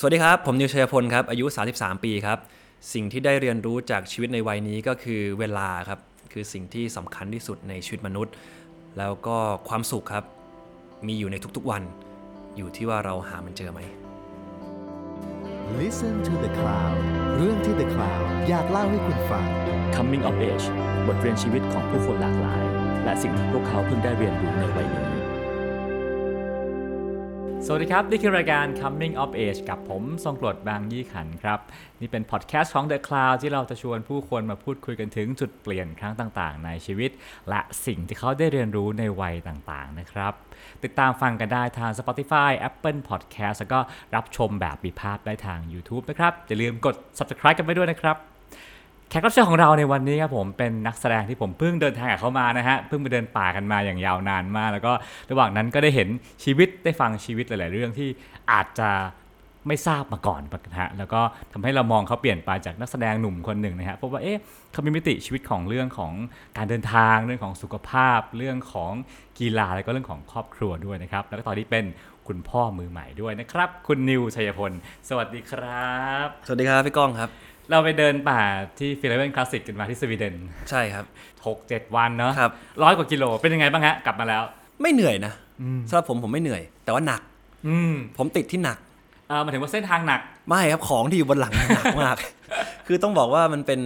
สวัสดีครับ ผมนิวชัยพลครับ อายุ 33 ปีครับ สิ่งที่ได้เรียนรู้จากชีวิตในวัยนี้ก็คือเวลาครับ คือสิ่งที่สำคัญที่สุดในชีวิตมนุษย์ แล้วก็ความสุขครับ มีอยู่ในทุกๆวัน อยู่ที่ว่าเราหามันเจอไหม Listen to the Cloud เรื่องที่ The Cloud อยากเล่าให้คุณฟัง Coming of Age บทเรียนชีวิตของผู้คนหลากหลาย และสิ่งที่พวกเขาเพิ่งได้เรียนรู้ในวัยนี้ สวัสดีครับ นี่คือรายการ Coming of Age กับผมทรงกรดบางยี่ขันครับ นี่เป็นพอดแคสต์ของ The Cloud ที่เราจะชวนผู้คนมาพูดคุยกันถึงจุดเปลี่ยนครั้งต่างๆ ในชีวิต และสิ่งที่เขาได้เรียนรู้ในวัยต่างๆ นะครับ ติดตามฟังกันได้ทาง Spotify Apple Podcast แล้วก็รับชมแบบมีภาพได้ทาง YouTube นะครับ อย่าลืมกด Subscribe กันไปด้วยนะครับ แขกรับเชิญของเราในวันนี้ครับผมเป็นนักแสดงที่ผมเพิ่งเดินทางกับเขามานะฮะเพิ่งไปเดินป่ากันมาอย่างยาวนานมาก แล้วก็ระหว่างนั้นก็ได้เห็นชีวิตได้ฟังชีวิตหลาย ๆ เรื่องที่อาจจะไม่ทราบมาก่อนนะฮะแล้วก็ทำให้เรามองเขาเปลี่ยนไปจากนักแสดงหนุ่มคนหนึ่งนะฮะเพราะว่าเอ๊ะเขามีมิติชีวิตของเรื่องของการเดินทางเรื่องของสุขภาพ เรื่องของกีฬาแล้วก็เรื่องของครอบครัวด้วยนะครับแล้วก็ตอนนี้เป็นคุณพ่อมือใหม่ด้วยนะครับ คุณนิวชัยพล สวัสดีครับ สวัสดีครับพี่ก้องครับ เราไปเดินป่าที่ Fjällräven Classic กันมาที่สวีเดนใช่ครับหกเจ็ดวันเนาะครับร้อยกว่ากิโลเป็นยังไงบ้างฮะ กลับมาแล้ว ไม่เหนื่อยนะสำหรับผมผมไม่เหนื่อย แต่ว่าหนัก อืมผมติดที่หนักเออหมายถึงว่าเส้นทางหนัก ไม่ครับของที่อยู่บนหลังมันหนักมาก คือต้องบอกว่ามันเป็น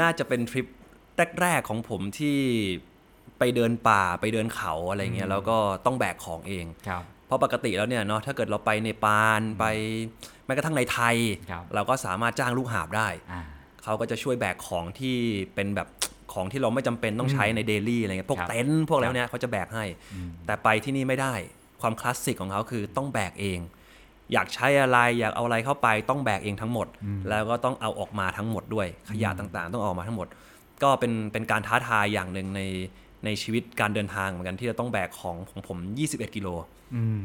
น่าจะเป็นทริปแรกๆของผมที่ไปเดินป่าไปเดินเขาอะไรเงี้ยแล้วก็ต้องแบกของเองครับเพราะปกติแล้วเนี่ยเนาะถ้าเกิดเราไปในปานไป แม้กระทั่งในไทยครับเราก็สามารถจ้างลูกหาบได้อ่าเขาก็จะช่วยแบกของที่เป็นแบบของที่เราไม่จำเป็นต้องใช้ในเดลี่อะไรเงี้ยพวกครับเต็นท์พวกอะไรพวกเนี้ยเขาจะแบกให้ แต่ไปที่นี่ไม่ได้ความคลาสสิกของเขาคือต้องแบกเอง อยากใช้อะไรอยากเอาอะไรเข้าไปต้องแบกเองทั้งหมด แล้วก็ต้องเอาออกมาทั้งหมดด้วยขยะต่างๆ ต้องเอาออกมาทั้งหมด ก็เป็นเป็นการท้าทายอย่างหนึ่งในในชีวิตการเดินทางเหมือนกันที่จะต้องแบกของของผม 21 กิโลอืม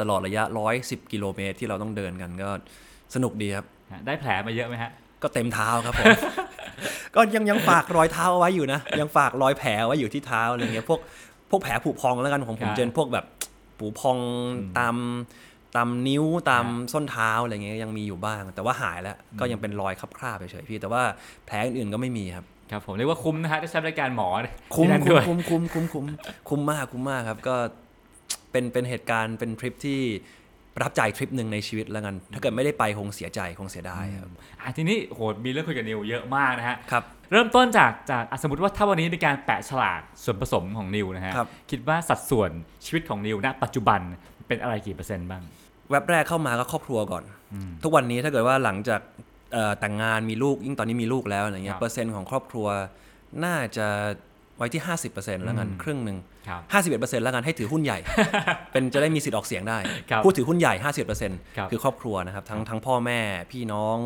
ตลอดระยะ 110 กิโลเมตรที่เราต้องเดินกันก็สนุกดีครับฮะได้แผลมาเยอะไหมฮะ ก็เต็มเท้าครับผม ก็ยังยังฝากรอยเท้าเอาไว้อยู่นะ ยังฝากรอยแผลไว้อยู่ที่เท้าอะไรเงี้ยพวกพวกแผลผุพองแล้วกันของผมครับเจนพวกแบบผุพองตามตามนิ้วตามส้นเท้าอะไรเงี้ยยังมีอยู่บ้าง แต่ว่าหายแล้วก็ยังเป็นรอยคราบๆเฉยๆพี่ แต่ว่าแผลอื่นๆก็ไม่มีครับครับผมเรียกว่าคุ้มนะฮะได้ใช้บริการหมอคุ้มที่นั่นคุ้ด้มวยคุ้มคุ้มคุ้มคุ้มคุ้มมากคุ้มมากครับก็ เป็นเป็นเหตุการณ์เป็นทริปที่ประทับใจทริปหนึ่งในชีวิตแล้วกัน ถ้าเกิดไม่ได้ไปคงเสียใจคงเสียดายครับอะทีนี้โหมีเรื่องคุยกับนิวเยอะมากนะฮะครับเริ่มต้นจากจากอะสมมติว่าถ้าวันนี้มีการแปะฉลากส่วนผสมของนิวนะฮะครับคิดว่าสัดส่วนชีวิตของนิวณปัจจุบันเป็นอะไรกี่เปอร์เซ็นต์บ้างแว็บแรกเข้ามาก็ครอบครัวก่อน ทุกวันนี้ถ้าเกิดว่าหลังจากเอ่อแต่งงานมีลูกยิ่งตอนนี้มีลูกแล้วอะไรเงี้คยรับเปอร์เซ็นต์ของครอบครัวน่าจะ ไว้ที่ 50%แล้วกันอืมครึ่งหนึ่งครับ51%แล้วกันให้ถือหุ้นใหญ่ เป็นจะได้มีสิทธิ์ออกเสียงได้ครับผู้ถือหุ้นใหญ่ครับ51%คือครอบครัวนะครับ ทั้งทั้งพ่อแม่พี่น้อง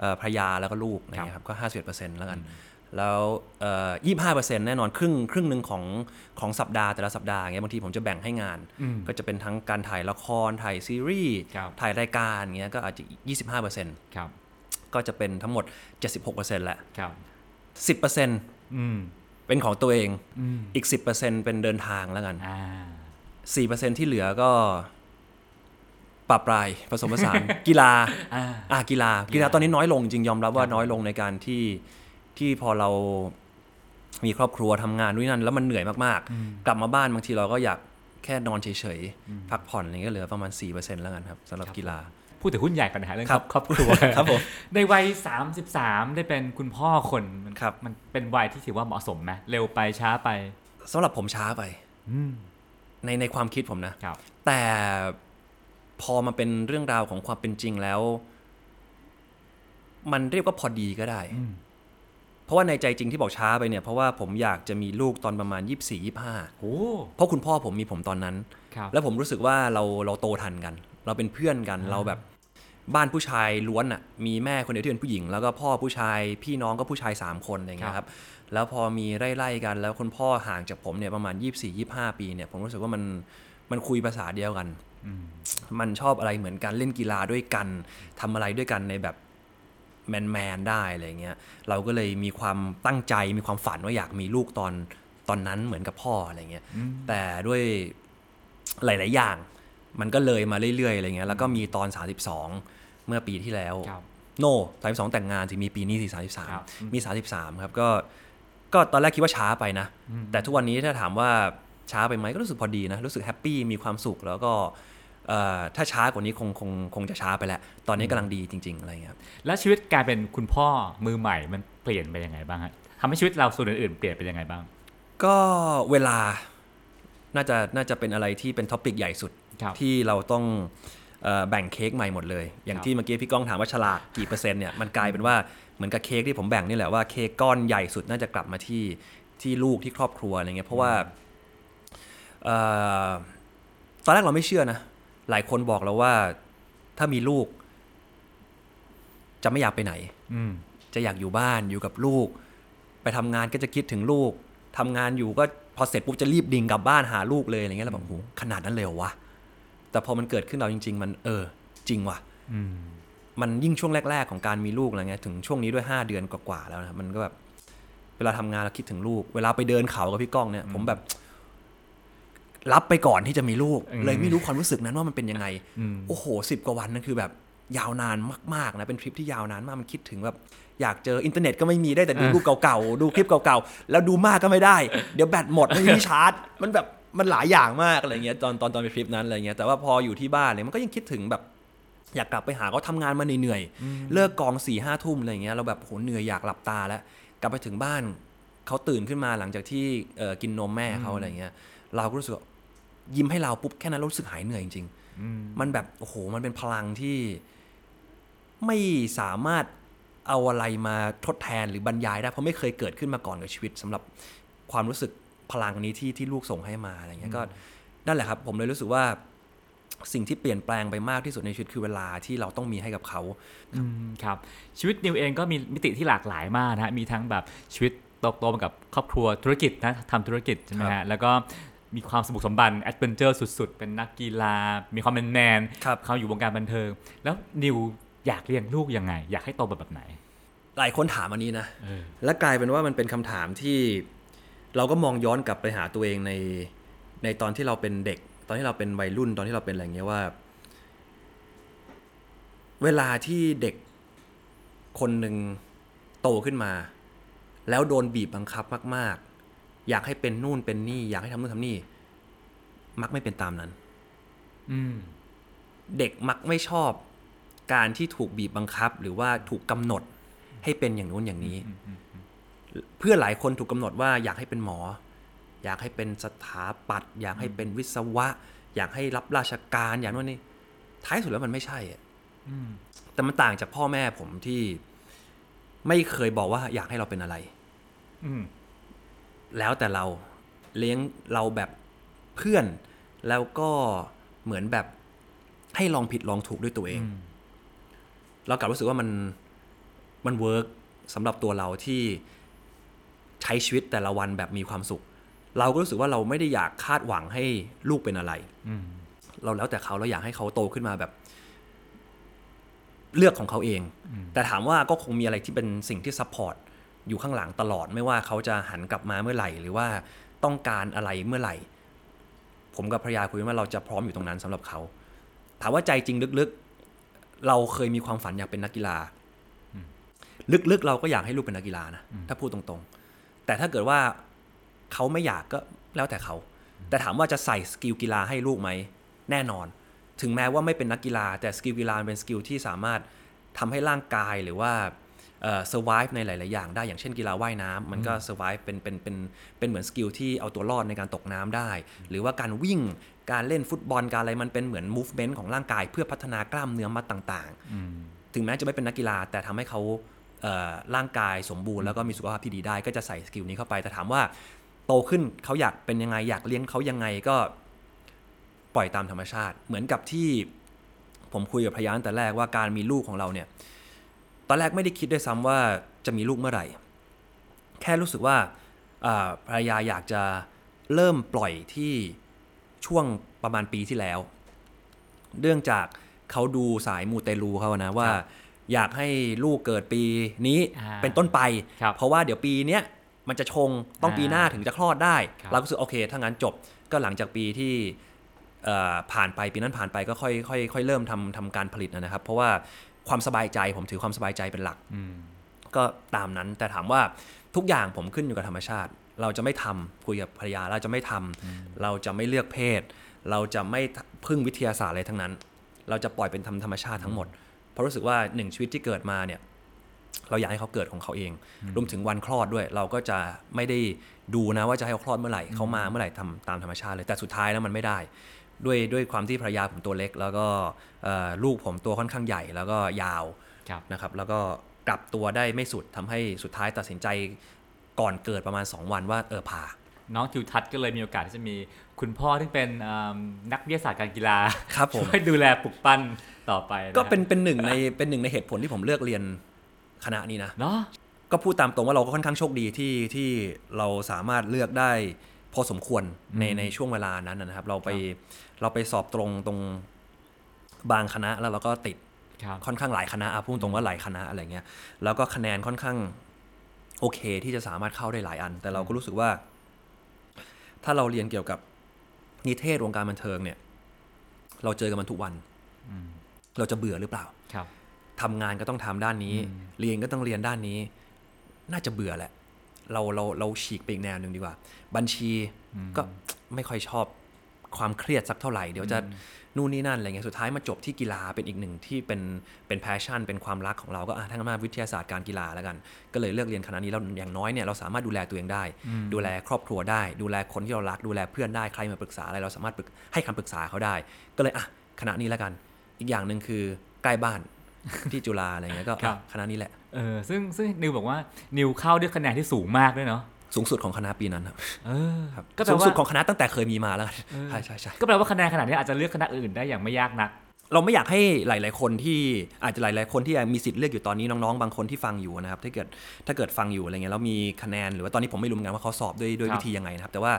เอ่อภรรยาแล้วก็ลูกนะคครัรับบก็ 51%แล้วกัน แล้วเอ่อ25%แน่นอนครึ่งครึ่งหนึ่งของของสัปดาห์แต่ละสัปดาห์เงี้ยบางทีผมจะแบ่งให้งานอืมก็จะเป็นทั้งการถ่ายละครถ่ายซีรีส์ครับถ่ายรายการเงี้ยก็อาจจะ25%ครับก็จะเป็นทั้งหมด 76%แหละครับ10%อืม เป็นของตัวเองอืมอีก 10%เป็นเดินทางแล้วกันอ่า4%ที่เหลือก็ปรับปลายผสมผสานกีฬาอ่าอะกีฬา กีฬาตอนนี้น้อยลงจริงยอมรับว่าน้อยลงในการที่ที่พอเรามีครอบครัวทำงานด้วยนั่นแล้วมันเหนื่อยมากๆ กลับมาบ้านบางทีเราก็อยากแค่นอนเฉยๆ พักผ่อนอะไรเงี้ยเหลือประมาณ4%แล้วกันครับสำหรับกีฬา พูดถึงหุ้นใหญ่ก่อนนะฮะเรื่องครับครอบครัวครับผมในวัย 33 ได้เป็นคุณพ่อคนมันครับมันเป็นวัยที่ถือว่าเหมาะสมไหมเร็วไปช้าไปสำหรับผมช้าไปอืมในในความคิดผมนะครับ แต่พอมาเป็นเรื่องราวของความเป็นจริงแล้ว มันเรียกว่าพอดีก็ได้อืมเพราะว่าในใจจริงที่บอกช้าไปเนี่ย เพราะว่าผมอยากจะมีลูกตอนประมาณ 24 25โอ้เพราะคุณพ่อผมมีผมตอนนั้นครับแล้วผมรู้สึกว่าเราเราโตทันกัน เราเป็นเพื่อนกัน เราแบบ บ้านผู้ชายล้วนอะ่ะมีแม่คนเดียวที่เป็นผู้หญิง แล้วก็พ่อผู้ชายพี่น้องก็ผู้ชาย 3 คนอะไรอย่างเงี้ยครับแล้วพอมีไล่ๆกัน แล้วคุณพ่อห่างจากผมเนี่ยประมาณ 24 25 ปีเนี่ยผมรู้สึกว่ามันมันคุยภาษาเดียวกันอืมมันชอบอะไรเหมือนกันเล่นกีฬาด้วยกันทำอะไรด้วยกันในแบบแมนแมนๆได้อะไรเงี้ยเราก็เลยมีความตั้งใจมีความฝันว่าอยากมีลูกตอนตอนนั้นเหมือนกับพ่ออะไรเงี้ยอืมแต่ด้วยหลาย ๆ อย่างมันก็เลยมาเรื่อยๆอะไรเงี้ยแล้วก็มีตอน 32 เมื่อปีที่แล้วครับโนสามสองแต่งงานถึงมีปีนี้สี่สามสิบสามครับอืมมีสามสิบสามครับก็ก็ตอนแรกคิดว่าช้าไปนะ แต่ทุกวันนี้ถ้าถามว่าช้าไปไหมก็รู้สึกพอดีนะ รู้สึกแฮปปี้มีความสุขแล้วก็เอ่อถ้าช้ากว่านี้คงคงคงจะช้าไปแล้ว ตอนนี้กำลังดีจริง ๆ อะไรเงี้ยครับแล้วชีวิตกลายเป็นคุณพ่อมือใหม่มันเปลี่ยนไปยังไงบ้างฮะทำให้ชีวิตเราส่วนอื่นๆเปลี่ยนไปยังไงบ้าง ก็เวลาน่าจะน่าจะเป็นอะไรที่เป็นท็อปิกใหญ่สุดครับที่เราต้องเอ่อ แบ่งเค้กใหม่หมดเลย อย่างครับที่เมื่อกี้พี่ก้องถามว่าฉลากกี่เปอร์เซ็นต์เนี่ยมันกลายเป็นว่าเหมือนกับเค้กที่ผมแบ่งนี่แหละว่าเค้กก้อนใหญ่สุดน่าจะกลับมาที่ที่ลูกที่ครอบครัวอะไรเงี้ยเพราะว่าเอ่อตอนแรกเราไม่เชื่อนะ หลายคนบอกเราว่าถ้ามีลูก จะไม่อยากไปไหนอืมจะอยากอยู่บ้านอยู่กับลูก ไปทำงานก็จะคิดถึงลูกทำงานอยู่ก็พอเสร็จปุ๊บจะรีบดิ่งกลับบ้านหาลูกเลยอะไรเงี้ยเราแบบโหขนาดนั้นเลยเหรอวะ แต่พอมันเกิดขึ้นเราจริง ๆ มันเออ จริงว่ะอืมมันยิ่งช่วงแรก ๆ ของการมีลูกอะไรเงี้ยถึงช่วงนี้ด้วย 5 เดือนกว่าๆแล้วนะมันก็แบบเวลาทำงานเราคิดถึงลูก เวลาไปเดินเขากับพี่ก้องเนี่ย ผมแบบ รับไปก่อนที่จะมีลูกอืมเลยไม่รู้ความรู้สึกนั้นว่ามันเป็นยังไงอืมโอ้โหสิบกว่าวันนั่นคือแบบยาวนานมากๆนะเป็นทริปที่ยาวนานมากมันคิดถึงแบบอยากเจออินเทอร์เน็ตก็ไม่มีได้แต่ดูอ่ารูปเก่าๆดูคลิปเก่าๆแล้วดูมากก็ไม่ได้ เดี๋ยวแบตหมดไม่มีที่ชาร์จ มันแบบ มันหลายอย่างมากอะไรเงี้ยตอนตอนตอนไปทริปนั้นอะไรเงี้ยแต่ว่าพออยู่ที่บ้านเนี่ยมันก็ยังคิดถึงแบบอยากกลับไปหาเขาทำงานมาเหนื่อยๆเลิกกองสี่ห้าทุ่มอะไรเงี้ยเราแบบโหเหนื่อยอยากหลับตาแล้ว กลับไปถึงบ้านเขาตื่นขึ้นมาหลังจากที่เอ่อกินนมแม่เขาอะไรเงี้ย เราก็รู้สึกว่ายิ้มให้เราปุ๊บแค่นั้นเรารู้สึกหายเหนื่อยจริงๆอืมมันแบบโอ้โหมันเป็นพลังที่ไม่สามารถเอาอะไรมาทดแทนหรือบรรยายได้เพราะไม่เคยเกิดขึ้นมาก่อนกับชีวิตสำหรับความรู้สึก พลังนี้ที่ที่ลูกส่งให้มาอะไรเงี้ยก็นั่นแหละครับ ผมเลยรู้สึกว่าสิ่งที่เปลี่ยนแปลงไปมากที่สุดในชีวิตคือเวลาที่เราต้องมีให้กับเขาอืมครับชีวิตนิวเองก็มีมิติที่หลากหลายมากนะฮะมีทั้งแบบชีวิตโตโตมากับครอบครัวธุรกิจนะทำธุรกิจใช่ไหมครับฮะแล้วก็มีความสมบุกสมบัน adventure สุดๆ เป็นนักกีฬา มีความเป็นแมนครับเข้าสู่วงการบันเทิง แล้วนิวอยากเลี้ยงลูกยังไง อยากให้โตแบบแบบไหน หลายคนถามอันนี้นะเออและกลายเป็นว่ามันเป็นคำถามที่ เราก็มองย้อนกลับไปหาตัวเองในในตอนที่เราเป็นเด็ก ตอนที่เราเป็นวัยรุ่นตอนที่เราเป็นอะไรอย่างเงี้ยว่า เวลาที่เด็กคนหนึ่งโตขึ้นมา แล้วโดนบีบบังคับมาก ๆ อยากให้เป็นนู่นเป็นนี่ อยากให้ทำนู่นทำนี่ มักไม่เป็นตามนั้น อืม เด็กมักไม่ชอบการที่ถูกบีบบังคับ หรือว่าถูกกำหนดให้เป็นอย่างนู้นอย่างนี้ เพื่อนหลายคนถูกกำหนดว่าอยากให้เป็นหมอ อยากให้เป็นสถาปัตย์อยากให้เป็นวิศวะ อยากให้รับราชการอย่างนู้นนี่ท้ายสุดแล้วมันไม่ใช่อะอืมแต่มันต่างจากพ่อแม่ผมที่ไม่เคยบอกว่าอยากให้เราเป็นอะไรอืมแล้วแต่เราเลี้ยงเราแบบเพื่อน แล้วก็เหมือนแบบให้ลองผิดลองถูกด้วยตัวเองอืมเรากลับรู้สึกว่ามันมัน work สำหรับตัวเราที่ ใช้ชีวิตแต่ละวันแบบมีความสุข เราก็รู้สึกว่าเราไม่ได้อยากคาดหวังให้ลูกเป็นอะไรอืมเราแล้วแต่เขาเราอยากให้เขาโตขึ้นมาแบบ เลือกของเขาเอง แต่ถามว่าก็คงมีอะไรที่เป็นสิ่งที่ support อยู่ข้างหลังตลอดไม่ว่าเขาจะหันกลับมาเมื่อไหร่ หรือว่าต้องการอะไรเมื่อไหร่ ผมกับภรรยาคุยกันว่าเราจะพร้อมอยู่ตรงนั้นสำหรับเขา ถามว่าใจจริงลึกๆ เราเคยมีความฝันอยากเป็นนักกีฬา ลึกๆ เราก็อยากให้ลูกเป็นนักกีฬานะถ้าพูดตรงๆ แต่ถ้าเกิดว่าเขาไม่อยากก็แล้วแต่เขา แต่ถามว่าจะใส่ skill กีฬาให้ลูกไหม แน่นอน ถึงแม้ว่าไม่เป็นนักกีฬา แต่ skill กีฬาเป็น skill ที่สามารถทำให้ร่างกายหรือว่าเอ่อ survive ในหลาย ๆ อย่างได้อย่างเช่นกีฬาว่ายน้ำมันก็ survive เป็นเป็นเป็นเป็นเหมือน skill ที่เอาตัวรอดในการตกน้ำได้ หรือว่าการวิ่งการเล่นฟุตบอลการอะไรมันเป็นเหมือน movement ของร่างกาย เพื่อพัฒนากล้ามเนื้อมัดต่างอืมๆถึงแม้จะไม่เป็นนักกีฬาแต่ทำให้เขาเอ่อ ร่างกายสมบูรณ์แล้วก็มีสุขภาพที่ดีได้ ก็จะใส่สกิลนี้เข้าไป แต่ถามว่าโตขึ้นเขาอยากเป็นยังไง อยากเลี้ยงเขายังไงก็ปล่อยตามธรรมชาติ เหมือนกับที่ผมคุยกับพยานแต่แรกว่าการมีลูกของเราเนี่ยตอนแรกไม่ได้คิดด้วยซ้ำว่าจะมีลูกเมื่อไหร่ แค่รู้สึกว่าภรรยาอยากจะเริ่มปล่อยที่ช่วงประมาณปีที่แล้วเนื่องจากเขาดูสายมูเตลูเขานะว่า อยากให้ลูกเกิดปีนี้อ่าเป็นต้นไปครับเพราะว่าเดี๋ยวปีเนี้ยมันจะชงต้องอ่าปีหน้าถึงจะคลอดได้ครับเราก็รู้สึกโอเคถ้างั้นจบก็หลังจากปีที่เอ่อผ่านไปปีนั้นผ่านไปก็ค่อยค่อยค่อยเริ่มทำทำการผลิตนะครับ เพราะว่าความสบายใจผมถือความสบายใจเป็นหลักอืมก็ตามนั้นแต่ถามว่าทุกอย่างผมขึ้นอยู่กับธรรมชาติ เราจะไม่ทำคุยกับภรรยาเราจะไม่ทำเราจะไม่เลือกเพศ เราจะไม่พึ่งวิทยาศาสตร์อะไรทั้งนั้น เราจะปล่อยเป็นธรรมธรรมชาติทั้งหมด เพราะรู้สึกว่าหนึ่งชีวิตที่เกิดมาเนี่ยเราอยากให้เขาเกิดของเขาเอง รวมถึงวันคลอดด้วย เราก็จะไม่ได้ดูนะว่าจะให้เขาคลอดเมื่อไหร่เขามาเมื่อไหร่ทำตามธรรมชาติเลยแต่สุดท้ายแล้วมันไม่ได้ ด้วยด้วยความที่ภรรยาผมตัวเล็ก แล้วก็เอ่อลูกผมตัวค่อนข้างใหญ่ แล้วก็ยาวครับนะครับแล้วก็กลับตัวได้ไม่สุดทำให้สุดท้ายตัดสินใจก่อนเกิดประมาณ 2 วันว่าเออผ่าน้องทิวทัศน์ก็เลยมีโอกาสที่จะมีคุณพ่อที่เป็นอ่านักวิทยาศาสตร์การกีฬาครับผมช่วยดูแลปลุกปั้น ต่อไปะก็เป็นเป็นหนึ่งในเป็นหนึ่งในเหตุผลที่ผมเลือกเรียนคณะนี้นะเนาะก็พูดตามตรงว่าเราก็ค่อนข้างโชคดีที่ที่เราสามารถเลือกได้พอสมควรในในช่วงเวลานั้นนะครับ เราไปเราไปสอบตรงตรงบางคณะแล้วเราก็ติดครับค่อนข้างหลายคณะอะพูดตรงว่าหลายคณะอะไรเงี้ยแล้วก็คะแนนค่อนข้างโอเค ที่จะสามารถเข้าได้หลายอัน แต่เราก็รู้สึกว่า ถ้าเราเรียนเกี่ยวกับนิเทศวงการบันเทิงเนี่ย เราเจอกันมันทุกวัน เราจะเบื่อหรือเปล่าครับทำงานก็ต้องทำด้านนี้ เรียนก็ต้องเรียนด้านนี้ น่าจะเบื่อแหละ เราเราเราฉีกไปอีกแนวหนึ่งดีกว่า บัญชีก็ไม่ค่อยชอบความเครียดสักเท่าไหร่ เดี๋ยวจะนู่นนี่นั่นอะไรเงี้ยสุดท้ายมาจบที่กีฬาเป็นอีกหนึ่งที่เป็นเป็น passion เป็นความรักของเราก็อะงั้นมาวิทยาศาสตร์การกีฬาแล้วกัน ก็เลยเลือกเรียนคณะนี้แล้วอย่างน้อยเนี่ยเราสามารถดูแลตัวเองได้ ดูแลครอบครัวได้ ดูแลคนที่เรารัก ดูแลเพื่อนได้ใครมาปรึกษาอะไรเราสามารถปรึกให้คำปรึกษาเขาได้ ก็เลยอะคณะนี้แล้วกัน อีกอย่างหนึ่งคือใกล้บ้านที่จุฬาอะไรเงี้ยก็ครัอะบคณะนี้แหละเออซึ่งซึ่งนิวบอกว่านิวเข้าด้วยคะแนนที่สูงมากด้วยเนาะสูงสุดของคณะปีนั้นครับเออครับก็แปลสูงว่าสุดของคณะตั้งแต่เคยมีมาแล้วกันใช่ใช่ใช่ก็แปลว่าคะแนนขนาดนี้อาจจะเลือกคณะอื่นได้อย่างไม่ยากนัก เราไม่อยากให้หลาย ๆ คนที่อาจจะหลาย ๆ คนที่ยังมีสิทธิ์เลือกอยู่ตอนนี้น้อง ๆ บางคนที่ฟังอยู่นะครับถ้าเกิดถ้าเกิดฟังอยู่อะไรเงี้ยแล้วมีคะแนนหรือว่าตอนนี้ผมไม่รู้เหมือนกันว่าเขาสอบด้วยด้วยครับวิธียังไงนะครับ แต่ว่า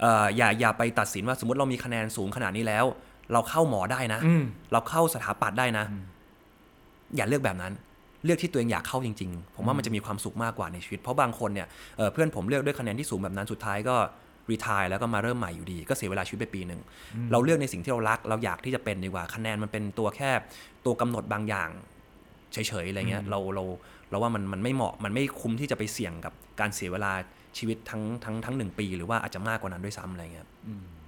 เอ่ออย่าอย่าไปตัดสินว่าสมมติเรามีคะแนนสูงขนาดนี้แล้ว เราเข้าหมอได้นะอืมเราเข้าสถาปัตย์ได้นะ อย่าเลือกแบบนั้น เลือกที่ตัวเองอยากเข้าจริง ๆ ผมว่ามันจะมีความสุขมากกว่าในชีวิต เพราะบางคนเนี่ยเอ่อเพื่อนผมเลือกด้วยคะแนนที่สูงแบบนั้นสุดท้ายก็รีทายแล้วก็มาเริ่มใหม่อยู่ดี ก็เสียเวลาชีวิตไปปีหนึ่ง เราเลือกในสิ่งที่เรารัก เราอยากที่จะเป็นดีกว่าคะแนนมันเป็นตัวแค่ตัวกำหนดบางอย่างเฉยๆอะไรเงี้ยเราเราเราว่ามันมันไม่เหมาะมันไม่คุ้มที่จะไปเสี่ยงกับการเสียเวลาชีวิตทั้งทั้งทั้งหนึ่งปี หรือว่าอาจจะมากกว่านั้นด้วยซ้ำอะไรเงี้ย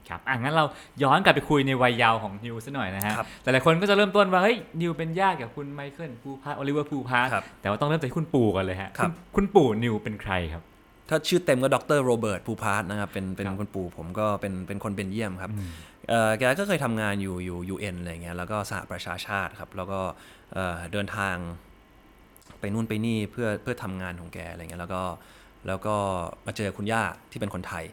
ครับอะงั้นเราย้อนกลับไปคุยในวัยเยาว์ของนิวซะหน่อยนะฮะครับแต่หลายคนก็จะเริ่มต้นว่าเฮ้ยนิวเป็นญาติกับคุณไมเคิลภูพาร์ทโอลิเวอร์ภูพาร์ทครับแต่ว่าต้องเริ่มจากที่คุณปู่กันเลยฮะครับณคุณปู่นิวเป็นใครครับ ถ้าชื่อเต็มก็ดรโรเบิร์ตภูพาร์ทนะครับเป็นเป็นครับคุณปู่ผมก็เป็นเป็นคนเบลเยียมครับเอ่อแกก็เคยทำงานอยู่อยู่ UN อะไรเงี้ยแล้วก็สหประชาชาติครับแล้วก็เอ่อเดินทางไปนู่นไปนี่เพื่อเพื่อทำงานของแกอะไรเงี้ยแล้วก็แล้วก็มาเจอคุณย่าที่เป็นคนไทย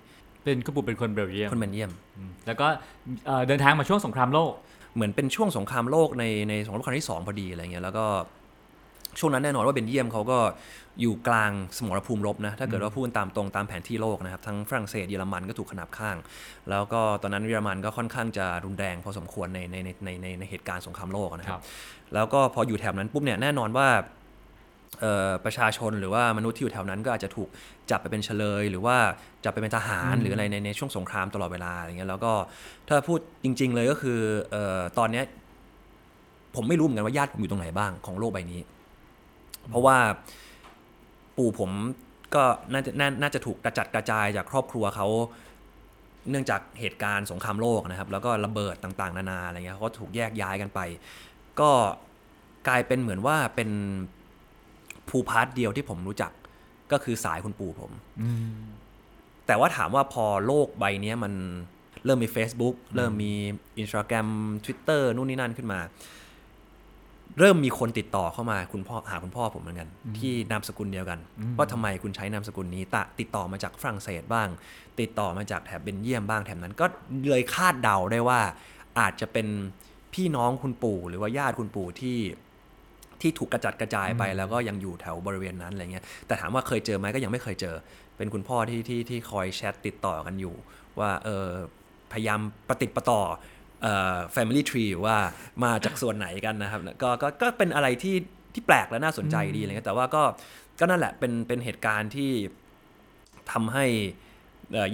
เป็นคุณปู่เป็นคนเบลเยียมคนเบนเยียมอืมแล้วก็เอ่อเดินทางมาช่วงสงครามโลก เหมือนเป็นช่วงสงครามโลกในในสงครามโลกครั้งที่สองพอดีอะไรเงี้ยแล้วก็ช่วงนั้นแน่นอนว่าเบนเยียมเขาก็อยู่กลางสมรภูมิรบนะถ้าเกิดว่าพูดตามตรงตามแผนที่โลกนะครับทั้งฝรั่งเศสเยอรมันก็ถูกขนาบข้าง แล้วก็ตอนนั้นเยอรมันก็ค่อนข้างจะรุนแรงพอสมควรในในในในในในเหตุการณ์สงครามโลกนะคครัรับบแล้วก็พออยู่แถบนั้นปุ๊บเนี่ยแน่นอนว่าเอ่อ ประชาชนหรือว่ามนุษย์ที่อยู่แถวนั้นก็อาจจะถูกจับไปเป็นเฉลย หรือว่าจับไปเป็นทหารหรืออะไรในในช่วงสงครามตลอดเวลาอะไรเงี้ยแล้วก็ถ้าพูดจริง ๆ เลยก็คือเอ่อตอนเนี้ยผมไม่รู้เหมือนกันว่าญาติผมอยู่ตรงไหนบ้างของโลกใบนี้ เพราะว่าปู่ผมก็น่าจะนาน่าจะถูกกระจัดกระจายจากครอบครัวเขาเนื่องจากเหตุการณ์สงครามโลกนะครับ แล้วก็ระเบิดต่างๆ นานาอะไรเงี้ยเขาก็ถูกแยกย้ายกันไป ก็กลายเป็นเหมือนว่าเป็น ภูพาร์ทเดียวที่ผมรู้จักก็คือสายคุณปู่ผมแต่ว่าถามว่าพอโลกใบเนี้ยมันเริ่มมี Facebook เริ่มมี Instagram Twitter นู่นนี่นั่นขึ้นมา เริ่มมีคนติดต่อเข้ามาคุณพ่อหาคุณพ่อผมเหมือนกัน ที่นามสกุลเดียวกัน ว่าทำไมคุณใช้นามสกุลนี้ตะติดต่อมาจากฝรั่งเศสบ้าง ติดต่อมาจากแถบเบนเยียมบ้างแถบนั้น ก็เลยคาดเดาได้ว่าอาจจะเป็นพี่น้องคุณปู่หรือว่าญาติคุณปู่ที่ ที่ถูกกระจัดกระจายไป แล้วก็ยังอยู่แถวบริเวณนั้นอะไรเงี้ยแต่ถามว่าเคยเจอไหมก็ยังไม่เคยเจอ เป็นคุณพ่อที่ที่ที่คอยแชทติดต่อกันอยู่ ว่าเออพยายามประติดประต่อเอ่อ family tree ว่ามาจากส่วนไหนกันนะครับก็ก็ก็เป็นอะไรที่ที่แปลกและน่าสนใจดีอะไรเงี้ยแต่ว่าก็ก็นั่นแหละเป็นเป็นเหตุการณ์ที่ทำให้เอ่อ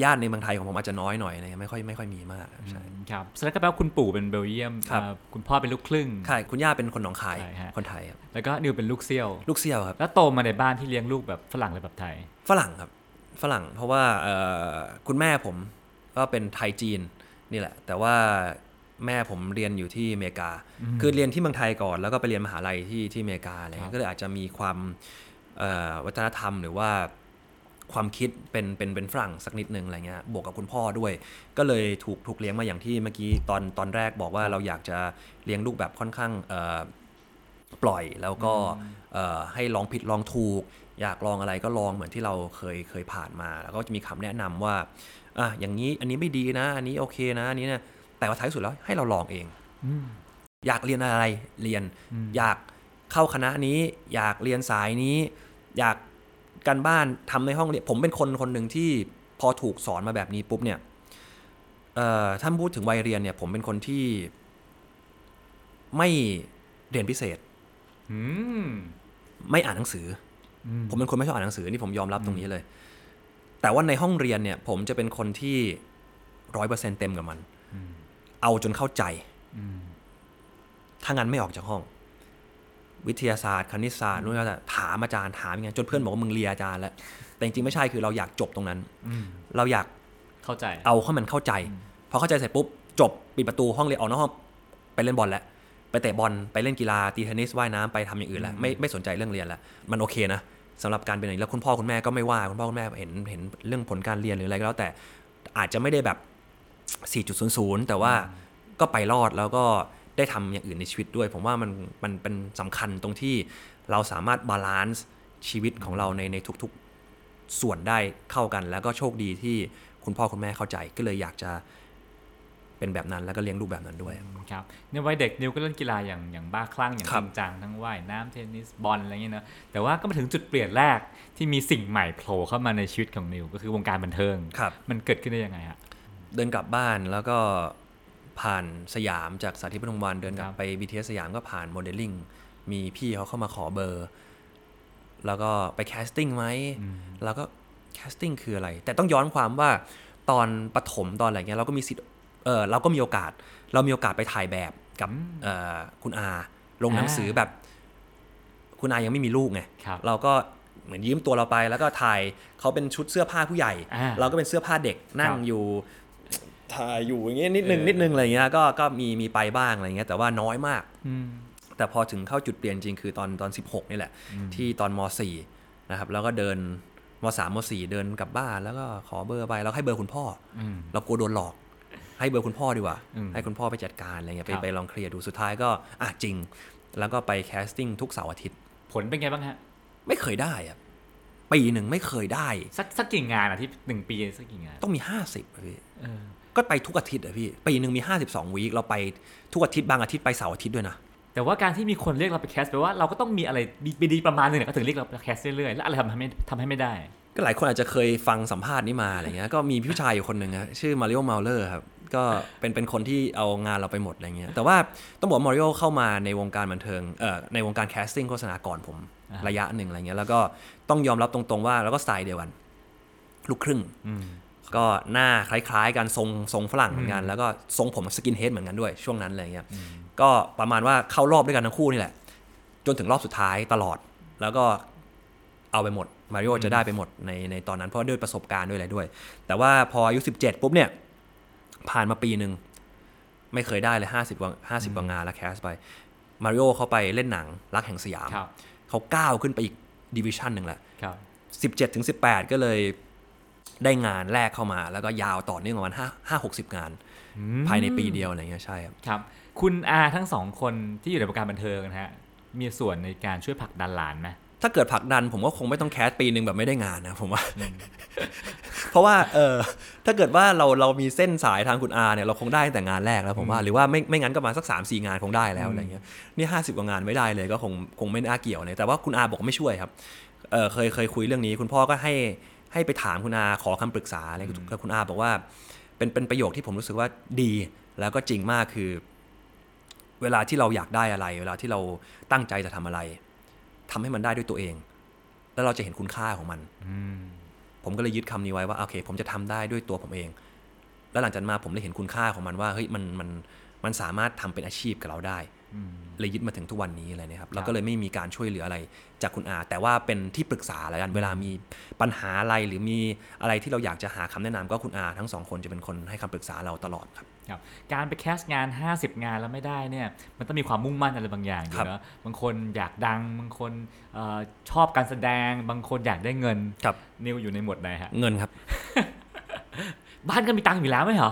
ญาติในเมืองไทยของผมอาจจะน้อยหน่อยอะไรเงี้ยไม่ค่อยไม่ค่อยมีมากใช่ครับแสดงก็แปลว่าคุณปู่เป็นเบลเยียมครับอ่าคุณพ่อเป็นลูกครึ่งใช่คุณย่าเป็นคนหนองคายใช่ฮะคนไทยครับแล้วก็นิวเป็นลูกเซี่ยว ลูกเซี่ยวครับแล้วโตมาในบ้านที่เลี้ยงลูกแบบฝรั่งหรือแบบไทย ฝรั่งครับฝรั่งเพราะว่าเอ่อคุณแม่ผมก็เป็นไทยจีนนี่แหละ แต่ว่าแม่ผมเรียนอยู่ที่อเมริกา คือเรียนที่เมืองไทยก่อนแล้วก็ไปเรียนมหาลัยที่ที่อเมริกาอะไรเงี้ครับยก็เลยอาจจะมีความเอ่อวัฒนธรรมหรือว่า ความคิดเป็นเป็นเป็นฝรั่งสักนิดนึงอะไรเงี้ยบวกกับคุณพ่อด้วย ก็เลยถูกถูกเลี้ยงมาอย่างที่เมื่อกี้ตอนตอนแรกบอกว่าเราอยากจะเลี้ยงลูกแบบค่อนข้างเอ่อปล่อยแล้วก็เอ่อให้ลองผิดลองถูก อยากลองอะไรก็ลองเหมือนที่เราเคยเคยผ่านมา แล้วก็จะมีคำแนะนำว่าอะอย่างนี้อันนี้ไม่ดีนะ อันนี้โอเคนะอันนี้เนี่ยแต่ว่าท้ายสุดแล้วให้เราลองเองอยากเรียนอะไรเรียน อยากเข้าคณะนี้ อยากเรียนสายนี้ อยาก การบ้านทำในห้องเรียนผมเป็นคนคนหนึ่งที่พอถูกสอนมาแบบนี้ปุ๊บเนี่ยเอ่อถ้าพูดถึงวัยเรียนเนี่ยผมเป็นคนที่ไม่เรียนพิเศษอืมไม่อ่านหนังสืออผมเป็นคนไม่ชอบอ่านหนังสือนี่ผมยอมรับตรงนี้เลย แต่ว่าในห้องเรียนเนี่ย ผมจะเป็นคนที่ร้อยเปอร์เซ็นเต็มกับมัน เอาจนเข้าใจถ้างั้นไม่ออกจากห้อง วิทยาศาสตร์ คณิตศาสตร์นู่นนั่นแหละถามอาจารย์ถามยังไงจนเพื่อนบอกว่ามึงเรียนอาจารย์แล้วแต่จริงๆไม่ใช่คือเราอยากจบตรงนั้นเราอยากเข้าใจ เอาให้มันเข้าใจพอเข้าใจเสร็จปุ๊บจบปิดประตูห้องเรียนออกนอกห้องไปเล่นบอลแล้วไปเตะบอลไปเล่นกีฬาตีเทนนิสว่ายน้ำไปทำอย่างอื่นแล้วไม่ไม่สนใจเรื่องเรียนแล้วมันโอเคนะสำหรับการเป็นอย่างนี้แล้วคุณพ่อคุณแม่ก็ไม่ว่าคุณพ่อคุณแม่เห็นเห็นเรื่องผลการเรียนหรืออะไรก็แล้วแต่อาจจะไม่ได้แบบ 4.00 แต่ว่าก็ไปรอดแล้วก็ ได้ทำอย่างอื่นในชีวิตด้วย ผมว่ามันมันเป็นสำคัญตรงที่เราสามารถ balance ชีวิตของเราในในทุกๆส่วนได้เข้ากัน แล้วก็โชคดีที่คุณพ่อคุณแม่เข้าใจก็เลยอยากจะเป็นแบบนั้นแล้วก็เลี้ยงลูกแบบนั้นด้วยครับในวัยเด็กนิวก็เล่นกีฬาอย่างอย่างบ้าคลั่งอย่างครัจริงจังทั้งว่ายน้ำเทนนิสบอลอะไรเงี้ยเนอะแต่ว่าก็มาถึงจุดเปลี่ยนแรกที่มีสิ่งใหม่โผล่เข้ามาในชีวิตของนิวก็คือวงการบันเทิงครับมันเกิดขึ้นได้ยังไงฮะเดินกลับบ้านแล้วก็ ผ่านสยามจากสาธิตปทุมวันเดินกลับครับไป BTS สยามก็ผ่านโมเดลลิ่งมีพี่เขาเข้ามาขอเบอร์ แล้วก็ไป casting ไหมแล้วก็ casting คืออะไร แต่ต้องย้อนความว่าตอนปฐมตอนอะไรเงี้ยเราก็มีสิทธิ์เออเราก็มีโอกาส เรามีโอกาสไปถ่ายแบบกับเอ่อคุณอาลงหนังสือแบบ คุณอายังไม่มีลูกไงครับเราก็เหมือนยืมตัวเราไปแล้วก็ถ่ายเขาเป็นชุดเสื้อผ้าผู้ใหญ่อ่าเราก็เป็นเสื้อผ้าเด็กนั่งครับอยู่ ถ่ายอยู่อย่างเงี้ยนิดนึงเออนิดนึงอะไรเงี้ยก็ก็มีมีไปบ้างอะไรเงี้ยแต่ว่าน้อยมากอืมแต่พอถึงเข้าจุดเปลี่ยนจริงคือตอนตอน 16 นี่แหละ ที่ตอนม .4 นะครับแล้วก็เดินม .3 ม .4 เดินกลับบ้านแล้วก็ขอเบอร์ไปแล้วให้เบอร์คุณพ่ออมเรากลัวโดนหลอก ให้เบอร์คุณพ่อดีกว่าอืมให้คุณพ่อไปจัดการอะไรเงี้ยไปครับไปลองเคลียร์ดูสุดท้ายก็อะจริง แล้วก็ไป casting ทุกเสาร์อาทิตย์ผลเป็นไงบ้างฮะไม่เคยได้อะปีหนึ่งไม่เคยได้ สักสักกี่งานอะที่หนึ่งปีสักกี่งาน ต้องมี50อะพี่เออ ก็ไปทุกอาทิตย์อะพี่ปีหนึ่งมี 52 week เราไปทุกอาทิตย์บางอาทิตย์ไปเสาร์อาทิตย์ด้วยนะแต่ว่าการที่มีคนเรียกเราไป cast แปลว่าเราก็ต้องมีอะไรดีดีประมาณหนึงอะก็ถึงเรียกเราไป cast เรื่อยๆแล้วอะไรทำให้ไม่ทำให้ไม่ได้ ก็หลายคนอาจจะเคยฟังสัมภาษณ์นี้มาอะไรเงี้ยก็มีผู้ชายอยู่คนหนึ่งอะชื่อมาริโอ้ เมาเร่อครับก็เป็นเป็นคนที่เอางานเราไปหมดอะไรเงี้ยแต่ว่าต้องบอกมาริโอเข้ามาในวงการบันเทิงเอ่อในวงการ casting โฆษณาก่อนผมอ่าระยะหนึ่งอะไรเงี้ยแล้วก็ต้องยอมรับตรงๆว่าแล้วก็สไตล์เดียวกันลูกครึ่งอืม ก็หน้าคล้ายๆกันทรงทรงฝรั่งเหมือนกัน แล้วก็ทรงผม skinhead เหมือนกันด้วยช่วงนั้นอะไรเงี้ยก็ประมาณว่าเข้ารอบด้วยกันทั้งคู่นี่แหละ จนถึงรอบสุดท้ายตลอด แล้วก็เอาไปหมดมาริโอจะได้ไปหมดในในตอนนั้นเพราะด้วยประสบการณ์ด้วยอะไรด้วย แต่ว่าพออายุ 17 ปุ๊บเนี่ย ผ่านมาปีหนึ่งไม่เคยได้เลย 50กว่า50กว่างานแล้วแคสไปมาริโอเขาไปเล่นหนังรักแห่งสยามครับเขาก้าวขึ้นไปอีกดิวิชั่นหนึ่งแหละครับ17ถึง18ก็เลย ได้งานแรกเข้ามา แล้วก็ยาวต่อเนื่องประมาณ5 5 60งาน ภายในปีเดียวอะไรเงี้ยใช่ครับครับ คุณอาทั้งสองคนที่อยู่ในวงการบันเทิงนะฮะมีส่วนในการช่วยผลักดันหลานไหมถ้าเกิดผลักดันผมก็คงไม่ต้องแคสปีหนึ่งแบบไม่ได้งานนะผมว่า เพราะว่าเออถ้าเกิดว่าเราเรามีเส้นสายทางคุณอาเนี่ยเราคงได้ตั้งแต่งานแรกแล้วผมว่าหรือว่าไม่ไม่งั้นก็ประมาณสัก3ามสี่งานคงได้แล้วอะไรเงี้ยนี่ห้าสิบกว่างานไม่ได้เลยก็คงคงไม่น่าเกี่ยวเลยแต่ว่าคุณอาบอกไม่ช่วยครับเออเคยเคยคุยเรื่องนี้ คุณพ่อก็ให้ ให้ไปถามคุณอาขอคำปรึกษาอะไรกับคุณอาบอกว่า เป็นเป็นประโยคที่ผมรู้สึกว่าดีแล้วก็จริงมากคือ เวลาที่เราอยากได้อะไร เวลาที่เราตั้งใจจะทำอะไรทำให้มันได้ด้วยตัวเอง แล้วเราจะเห็นคุณค่าของมันอืมผผมก็เลยยึดคำนี้ไว้ว่าโอเค ผมจะทำได้ด้วยตัวผมเอง แล้วหลังจากนั้นมาผมเลยเห็นคุณค่าของมันว่าเฮ้ยมันมันมันสามารถทำเป็นอาชีพกับเราได้ เลยยึดมาถึงทุกวันนี้อะไรนะครับแล้วก็เลยไม่มีการช่วยเหลืออะไรจากคุณอา แต่ว่าเป็นที่ปรึกษาแล้วกันเวลามีปัญหาอะไรหรือมีอะไรที่เราอยากจะหาคำแนะนำก็คุณอาทั้งสองคนจะเป็นคนให้คำปรึกษาเราตลอดครับครับการไปแคสต์งาน 50 งานแล้วไม่ได้เนี่ยมันต้องมีความมุ่งมั่นอะไรบางอย่างอยู่ครับเนอะบางคนอยากดังบางคนเออชอบการแสดง บางคนอยากได้เงินครับนิวอยู่ในหมวดไหนฮะเงินครับ บ้านก็มีตังค์อยู่แล้วไหมเหรอ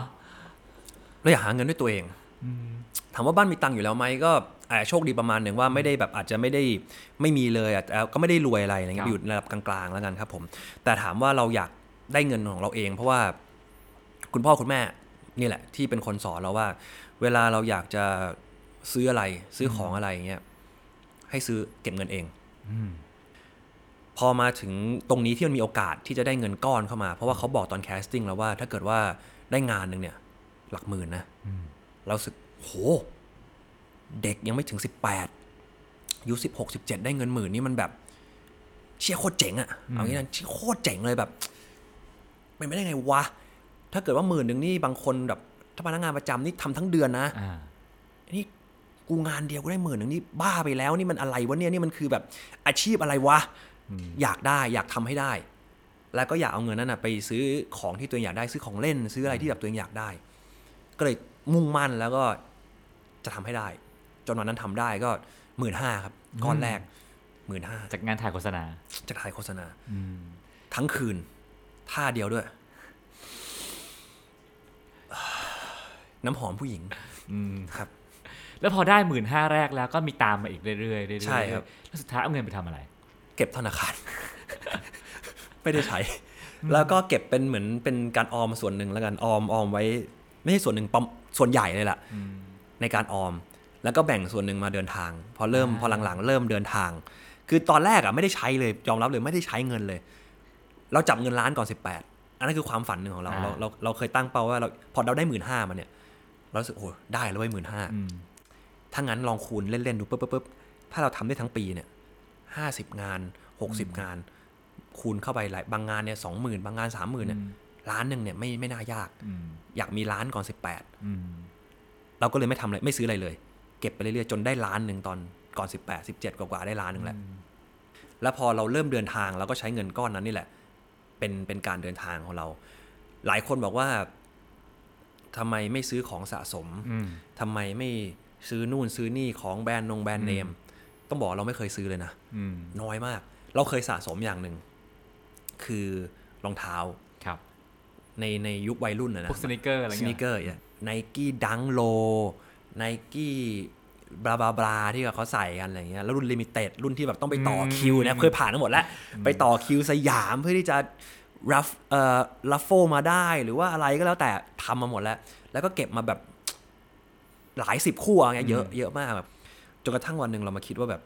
เราอยากหาเงินด้วยตัวเอง ถามว่าบ้านมีตังค์อยู่แล้วไหมก็อาจจะโชคดีประมาณหนึ่งว่าไม่ได้แบบอาจจะไม่ได้ไม่มีเลยอะแต่ก็ไม่ได้รวยอะไรอะไรเงี้ยครัยบอยู่ในระดับกลางๆแล้วกันครับผม แต่ถามว่าเราอยากได้เงินของเราเอง เพราะว่าคุณพ่อคุณแม่นี่แหละ ที่เป็นคนสอนเราว่า เวลาเราอยากจะซื้ออะไร ซื้อของอะไรเงี้ยให้ซื้อเก็บเงินเองพอมาถึงตรงนี้ที่มันมีโอกาสที่จะได้เงินก้อนเข้ามา เพราะว่าเขาบอกตอน casting แล้วว่า ถ้าเกิดว่าได้งานหนึ่งเนี่ย หลักหมื่นนะเรารู้สึก โห เด็กยังไม่ถึงสิบแปดอายุสิบหกสิบเจ็ดได้เงินหมื่นนี่มันแบบ เชี่ยโคตรเจ๋งอะเอางี้นะเชี่ยโคตรเจ๋งเลยแบบเป็นไม่ได้ไงวะ ถ้าเกิดว่าหมื่นหนึ่งนี่บางคนแบบ ถ้าพนักงานประจำนี่ทำทั้งเดือนนะอ่านี่กูงานเดียวก็ได้หมื่นหนึ่งนี่บ้าไปแล้ว นี่มันอะไรวะเนี่ยนี่มันคือแบบอาชีพอะไรวะ อยากได้อยากทำให้ได้ แล้วก็อยากเอาเงินนั้นนะไปซื้อของที่ตัวเองอยากได้ซื้อของเล่น ซื้ออะไรที่แบบตัวเองอยากได้ ก็เลยมุ่งมั่นแล้วก็ จะทำให้ได้ จนวันนั้นทำได้ก็หมื่นห้าครับก้อนแรกหมื่นห้าจากงานถ่ายโฆษณาจากถ่ายโฆษณาทั้งคืน ท่าเดียวด้วย น้ำหอมผู้หญิงครับ แล้วพอได้หมื่นห้าแรกแล้วก็มีตามมาอีกเรื่อยๆเรื่อยๆใช่ครับแล้วสุดท้ายเอาเงินไปทำอะไร เก็บธนาคาร ไม่ได้ใช้ แล้วก็เก็บเป็นเหมือนเป็นการออมส่วนหนึ่งแล้วกันออมออมไว้ ไม่ใช่ส่วนหนึ่งปอมส่วนใหญ่เลยล่ะ ในการออม แล้วก็แบ่งส่วนหนึ่งมาเดินทาง พอเริ่มอ่าพอหลังๆ เริ่มเดินทาง คือตอนแรกอะไม่ได้ใช้เลยยอมรับเลยไม่ได้ใช้เงินเลย เราจับเงินล้านก่อน 18 อันนั้นคือความฝันหนึ่งของเราเราเราเราเคยตั้งเป้าว่าเราพอเราได้หมื่นห้ามาเนี่ยเรารู้สึกโอ้ได้แล้วเว้ยหมื่นห้าอืมถ้างั้นลองคูณเล่นๆดูปุ๊บปุ๊บปุ๊บถ้าเราทำได้ทั้งปีเนี่ยห้าสิบงานหกสิบงาน คูณเข้าไปหลายบางงานเนี่ยสองหมื่นบางงานสามหมื่นเนี่ยล้านหนึ่งเนี่ยไม่ไม่น่ายากอืมอยากมีล้านก่อนสิบแปดอืม เราก็เลยไม่ทำอะไรไม่ซื้ออะไรเลย เก็บไปเรื่อยๆจนได้ล้านหนึ่งตอนก่อนสิบแปดสิบเจ็ดกว่าๆได้ล้านหนึ่งแหละแล้วพอเราเริ่มเดินทางเราก็ใช้เงินก้อนนั้นนี่แหละ เป็นเป็นการเดินทางของเรา หลายคนบอกว่าทำไมไม่ซื้อของสะสมอืมทำไมไม่ซื้อนู่นซื้อนี่ของแบรนด์นงแบรนด์เนมต้องบอกเราไม่เคยซื้อเลยนะอืมน้อยมาก เราเคยสะสมอย่างหนึ่งคือรองเท้าครับ ในในยุควัยรุ่นนะนะพวก sneaker อะไรเงี้ย sneaker Nike Dunk Low Nike blah blah blah ที่เขาใส่กันอะไรเงี้ยแล้วรุ่น limited รุ่นที่แบบต้องไปต่อคิวนะเคยผ่านทั้งหมดแล้ว ไปต่อคิวสยามเพื่อที่จะรับเอ่อรัฟโฟมาได้หรือว่าอะไรก็แล้วแต่ทำมาหมดแล้ว แล้วก็เก็บมาแบบหลายสิบคู่อะไรเงี้ยเยอะเยอะมากแบบจนกระทั่งวันหนึ่งเรามาคิดว่าแบบ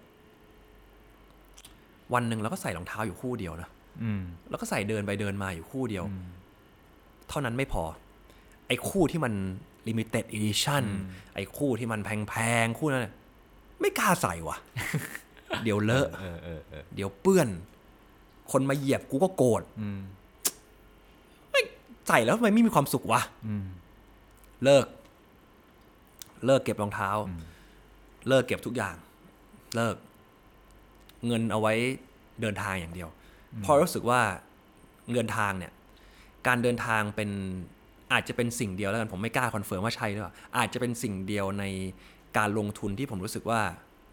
วันหนึ่งเราก็ใส่รองเท้าอยู่คู่เดียวนะอืมแล้วก็ใส่เดินไปเดินมาอยู่คู่เดียว เท่านั้นไม่พอ ไอ้คู่ที่มัน limited edition ไอ้คู่ที่มันแพงๆ คู่นั้นน่ะไม่กล้าใส่ว่ะเดี๋ยวเลอะเออเออเออเดี๋ยวเปื้อน คนมาเหยียบกูก็โกรธอืมใส่แล้วทำไมไม่มีความสุขวะอืมเลิก เลิกเก็บรองเท้า เลิกเก็บทุกอย่าง เลิก เงินเอาไว้เดินทางอย่างเดียวเพราะรู้สึกว่าเงินทางเนี่ย การเดินทางเป็น อาจจะเป็นสิ่งเดียวแล้วกันผมไม่กล้า confirm ว่าใช่หรือเปล่าอาจจะเป็นสิ่งเดียวในการลงทุนที่ผมรู้สึกว่า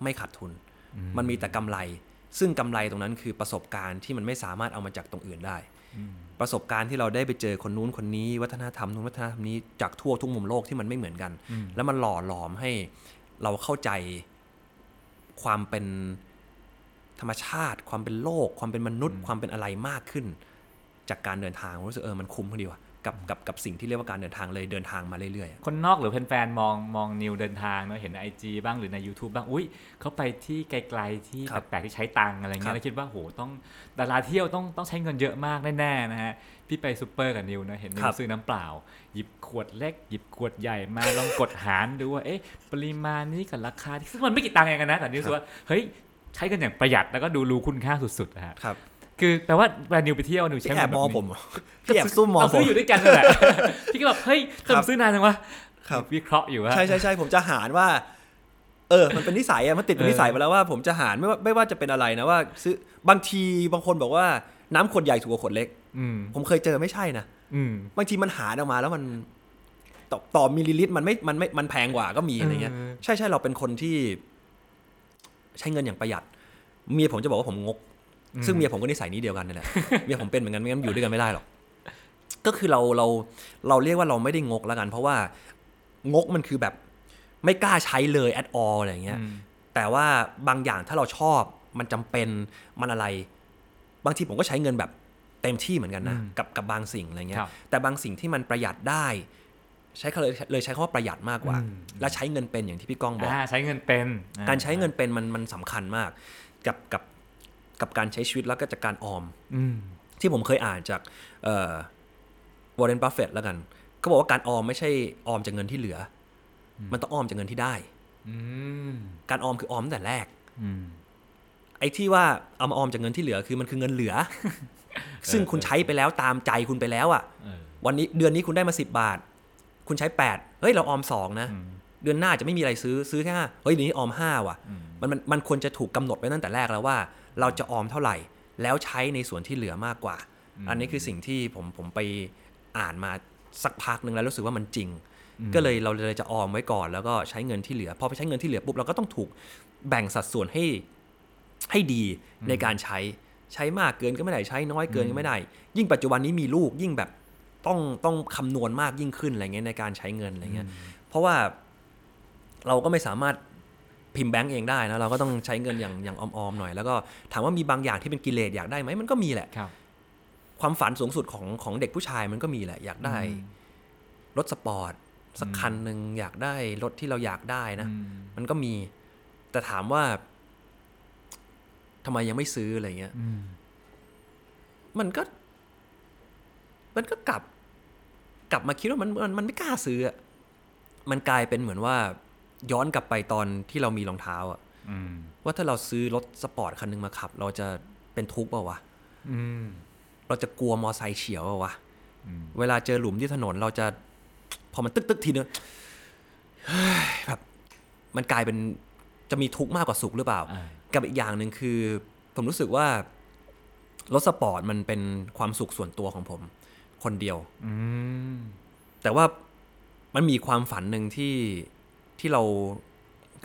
ไม่ขาดทุน มันมีแต่กำไร ซึ่งกำไรตรงนั้นคือประสบการณ์ที่มันไม่สามารถเอามาจากตรงอื่นได้ ประสบการณ์ที่เราได้ไปเจอคนนู้นคนนี้ วัฒนธรรมนู้นวัฒนธรรมนี้จากทั่วทุกมุมโลกที่มันไม่เหมือนกัน แล้วมันหล่อหลอมให้เราเข้าใจความเป็นธรรมชาติ ความเป็นโลก ความเป็นมนุษย์ ความเป็นอะไรมากขึ้น จากการเดินทางผมรู้สึกเออมันคุ้มพอดีว่ะ กับกับกับสิ่งที่เรียกว่าการเดินทางเลยเดินทางมาเรื่อยๆ คนนอกหรือแฟนๆมองมองนิวเดินทางเนาะเห็นในไอจบ้างหรือใน YouTube บ้างอุ้ยเขาไปที่ไกลๆที่ครับแปลกๆที่ใช้ตังค์อะไรเงี้ครัยบแล้วคิดว่าโหต้องดาราเที่ยวต้องต้องใช้เงินเยอะมากแน่ๆนะฮะพี่ไปซูเปอร์กับนิวนะเห็นนิครัวบซื้อน้ำเปล่า หยิบขวดเล็ก หยิบขวดใหญ่มาลองกดหารดูว่าเอ๊ะปริมาณนี้กับราคาที่ซึ่งมันไม่กี่ตังค์เองนะแต่นิวรู้สึกว่าเฮ้ยใช้กันอย่างประหยัดแล้วก็ดูรู้คุณค่าสุดๆนะฮะครับ คือแปลว่าแบรนด์นิวไปเที่ยวนิวใช้พี่แอบมองผมแบบนี้พี่แอบซุ่มมองเราผซื้มออยู่ด้วยกันนั่นแหละพี่ก็แบบเฮ้ยครับทำซื้อนานจังวะครับวิเคราะห์อยู่ว่าใช่ใช่ใช่ผมจะหารว่า เออ มันเป็นนิสัยอะมันติดเป็นเออนิสัยไปแล้วว่าผมจะหารไม่ว่าไม่ว่าจะเป็นอะไรนะว่า ซื้อบางทีบางคนบอกว่าน้ำขวดใหญ่ถูกกว่าขวดเล็ก อืมผมเคยเจอไม่ใช่นะอืมบางทีมันหารออกมาแล้วมันต่อต่อมิลลิลิตรมันไม่มันไม่มันแพงกว่าก็มีอะไรเงี้ยเออใช่ใช่เราเป็นคนที่ ใช้เงินอย่างประหยัดเมียผมจะบอกว่าผมงก ซึ่งเมียผมก็นิสัยนี้เดียวกันนั่นแหละเมียผมเป็นเหมือนกันไม่งั้นอยู่ด้วยกันไม่ได้หรอกก็คือเราเราเราเรียกว่าเราไม่ได้งกแล้วกัน เพราะว่างกมันคือแบบไม่กล้าใช้เลย at all อะไรเงี้ยอืมแต่ว่าบางอย่างถ้าเราชอบมันจำเป็นมันอะไร บางทีผมก็ใช้เงินแบบเต็มที่เหมือนกันนะอืมกับกับบางสิ่งอะไรเงี้ครัยบแต่บางสิ่งที่มันประหยัดได้ใช้เขาเลยเลยใช้คำว่าประหยัดมากกว่าอืมและใช้เงินเป็นอย่างที่พี่ก้องบอกอ่าใช้เงินเป็นอ่การใช้เงินเป็นมันมันสำคัญมาก กับกับ กับการใช้ชีวิตแล้วก็จากการออมอืมที่ผมเคยอ่านจากเอ่อวอร์เรนบัฟเฟตต์แล้วกันเขาบอกว่าการออมไม่ใช่ออมจากเงินที่เหลืออมันต้องออมจากเงินที่ได้อืมการออมคือออมตั้งแต่แรกอืมไอ้ที่ว่าเอามาออมจากเงินที่เหลือคือมันคือเงินเหลือ ซึ่งคุณใช้ไปแล้วตามใจคุณไปแล้วอะ่ะเออวันนี้เดือนนี้คุณได้มาสิบบาท คุณใช้แปดเฮ้ยเราออมสองนะอืมเดือนหน้าจะไม่มีอะไรซื้อซื้อแค่ห้าเฮ้ยเดี๋ยวนี้ออมห้าว่ะอืมมันมันมันควรจะถูกกำหนดไว้ตั้งแต่แรกแล้วว่า เราจะออมเท่าไหร่ แล้วใช้ในส่วนที่เหลือมากกว่า อันนี้คือสิ่งที่ผมผมไปอ่านมาสักพักหนึ่งแล้วรู้สึกว่ามันจริง ก็เลยเราเลยจะออมไว้ก่อนแล้วก็ใช้เงินที่เหลือพอไปใช้เงินที่เหลือปุ๊บเราก็ต้องถูกแบ่งสัดส่วนให้ให้ดีในการใช้ใช้มากเกินก็ไม่ได้ใช้น้อยเกินก็ไม่ได้ ยิ่งปัจจุบันนี้มีลูกยิ่งแบบต้องต้องคำนวณมากยิ่งขึ้นอะไรเงี้ยในการใช้เงินอะไรเงี้ยเพราะว่าเราก็ไม่สามารถ พิมพ์แบงก์เองได้นะเราก็ต้องใช้เงินอย่างอย่างออมๆหน่อย แล้วก็ถามว่ามีบางอย่างที่เป็นกิเลสอยากได้ไหมมันก็มีแหละครับ ความฝันสูงสุดของของเด็กผู้ชายมันก็มีแหละ อยากได้อืมรถสปอร์ตสักคันหนึ่งอยากได้รถที่เราอยากได้นะอืมมันก็มี แต่ถามว่าทำไมยังไม่ซื้ออะไรเงี้ยอืมมันก็ มันก็กลับ กลับมาคิดว่ามันมันมันไม่กล้าซื้ออะมันกลายเป็นเหมือนว่า ย้อนกลับไปตอนที่เรามีรองเท้าอะอืมว่าถ้าเราซื้อรถสปอร์ตคันหนึงมาขับ เราจะเป็นทุกข์เปล่าวะอืมเราจะกลัวมอไซค์เฉียวเปล่าวะอืมเวลาเจอหลุมที่ถนนเราจะพอมันตึกตึกๆทีนึงเฮ้ยแบบมันกลายเป็นจะมีทุกข์มากกว่าสุขหรือเปล่าอ่า กับอีกอย่างหนึ่งคือ ผมรู้สึกว่ารถสปอร์ตมันเป็นความสุขส่วนตัวของผม คนเดียวอืมแต่ว่ามันมีความฝันหนึ่งที่ ที่เรา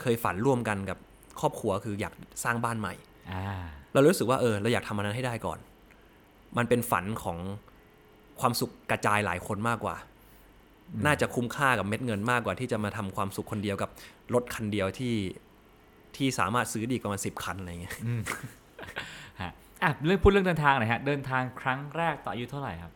เคยฝันร่วมกันกับครอบครัวคืออยากสร้างบ้านใหม่อ่าเรารู้สึกว่าเออเราอยากทำอันนั้นให้ได้ก่อน มันเป็นฝันของความสุขกระจายหลายคนมากกว่า น่าจะคุ้มค่ากับเม็ดเงินมากกว่า ที่จะมาทำความสุขคนเดียวกับรถคันเดียวที่ที่สามารถซื้อดีกว่ามันสิบคันอะไรเงี้ยฮะอะเรื่องพูดเรื่องเดินทางหน่อยฮะ เดินทางครั้งแรกตอนอายุเท่าไหร่ครับ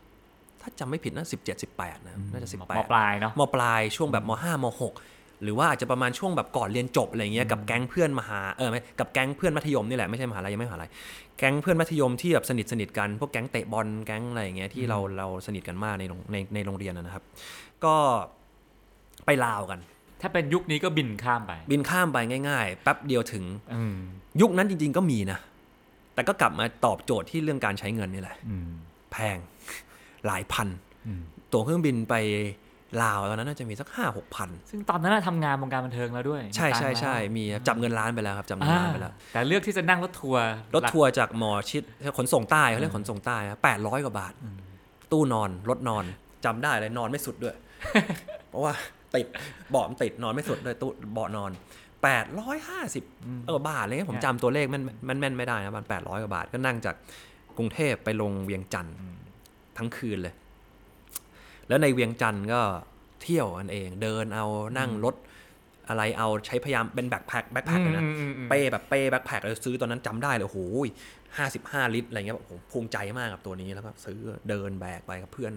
ถ้าจำไม่ผิดน่าสิบเจ็ดสิบแปดนะน่าจะสิบแปมดปลายเนาะมปลายช่วงแบบมห้ามหก หรือว่าอาจจะประมาณช่วงแบบก่อนเรียนจบอะไรเงี้ยกับแก๊งเพื่อนมหาเออไม่กับแก๊งเพื่อนมัธยมนี่แหละไม่ใช่มหาลัยยังไม่มหาลัยแก๊งเพื่อนมัธยมที่แบบสนิทสนิทกันพวกแก๊งเตะบอลแก๊งอะไรอย่างเงี้ยที่เราเราสนิทกันมากในโรงในในโรงเรียนนะนะครับ ก็ไปลาวกัน ถ้าเป็นยุคนี้ก็บินข้ามไป บินข้ามไปง่ายๆแป๊บเดียวถึงอืมยุคนั้นจริง ๆ ก็มีนะแต่ก็กลับมาตอบโจทย์ที่เรื่องการใช้เงินนี่แหละอืมแพงหลายพันอืมตั๋วเครื่องบินไป ลาวตอนนั้นน่าจะมีสักห้าหกพันซึ่งตอนนั้นนะทำงานวงการบันเทิงแล้วด้วย ใช่มีตังค์ใช่ใช่แล้วมีครับจับเงินล้านไปแล้วครับจับเงินอ่าล้านไปแล้ว แต่เลือกที่จะนั่งรถทัวร์รถทัวร์จากหมอชิดขนส่งใต้เขาเรียกขนส่งใต้แปดร้อยกว่าบาท ตู้นอนรถนอนจำได้เลยนอนไม่สุดด้วย เพราะว่าติดเบาะมันติดนอนไม่สุดเลยตู้เบาะนอนแปดร้อยห้าสิบเออบาทอะไรเงี้ยผมจำตัวเลขแม่นแม่นแม่นไม่ได้นะประมาณแปดร้อยกว่าบาทก็นั่งจากกรุงเทพไปลงเวียงจันทร์ทั้งคืนเลย แล้วในเวียงจันทร์ก็เที่ยวกันเอง เดินเอานั่งรถอะไรเอาใช้พยายามเป็นแบ็คแพ็คแบ็คแพ็คเลยนะอืมอืมอืมเป้แบบเป้แบ็คแพ็คเลยซื้อตอนนั้นจำได้เลยโอ้โหห้าสิบห้าลิตรอะไรเงี้ยแบบโอ้โหภูมิใจมากกับตัวนี้แล้วก็ซื้อเดินแบกไปกับเพื่อน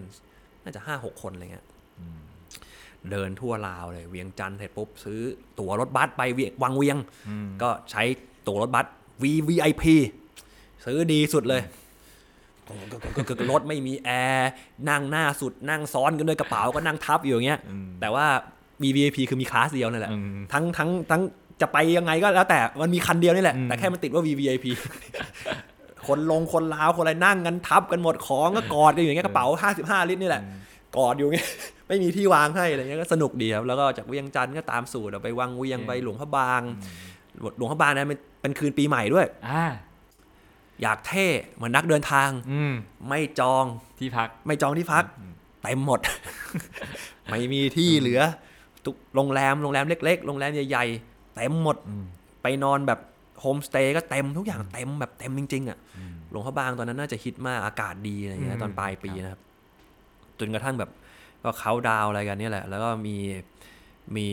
น่าจะห้าหกคนอะไรเงี้ยเดินทั่วลาวเลย เวียงจันทร์เสร็จปุ๊บซื้อตั๋วรถบัสไปเวียงวังเวียง ก็ใช้ตั๋วรถบัส VVIP ซื้อดีสุดเลย รถไม่มีแอร์นั่งหน้าสุดนั่งซ้อนกันด้วยกระเป๋าก็นั่งทับอยู่อย่างเงี้ยแต่ว่า VVIP คือมีคลาสเดียวนั่นแหละอืมทั้งทั้งทั้งจะไปยังไงก็แล้วแต่มันมีคันเดียวนี่แหละอืมแต่แค่มันติดว่า VVIP คคนลงคนลาวคนอะไรนั่งกันทับกันหมดของก็กอดกันอยู่อย่างเงี้ยกระเป๋า 55 ลิตรนี่แหละ กอดอยู่อย่างเงี้ยไม่มีที่วางให้อะไรเงี้ยก็สนุกดีครับแล้วก็จากเวียงจันทร์ก็ตามสูตรเอาไปวังเวียงไปหลวงพระบางหลวงพระบางนั้นเป็นเป็นคืนปีใหม่ด้วย อ่าอยากเท่เหมือนนักเดินทาง อืมไม่จองที่พัก ไม่จองที่พักเต็มหมด ไม่มีที่เหลือ ทุกโรงแรมโรงแรมเล็ก ๆ โรงแรมใหญ่ๆเต็มหมด ไปนอนแบบโฮมสเตย์ก็เต็มทุกอย่างเต็มแบบเต็มจริงๆอะหลวงพระบางตอนนั้นน่าจะฮิตมากอากาศดีอะไรอย่างเงี้ยอืมตอนปลายปีครับนะครับ จนกระทั่งแบบก็เขาดาวน์อะไรกันเนี่ยแหละ แล้วก็มีมี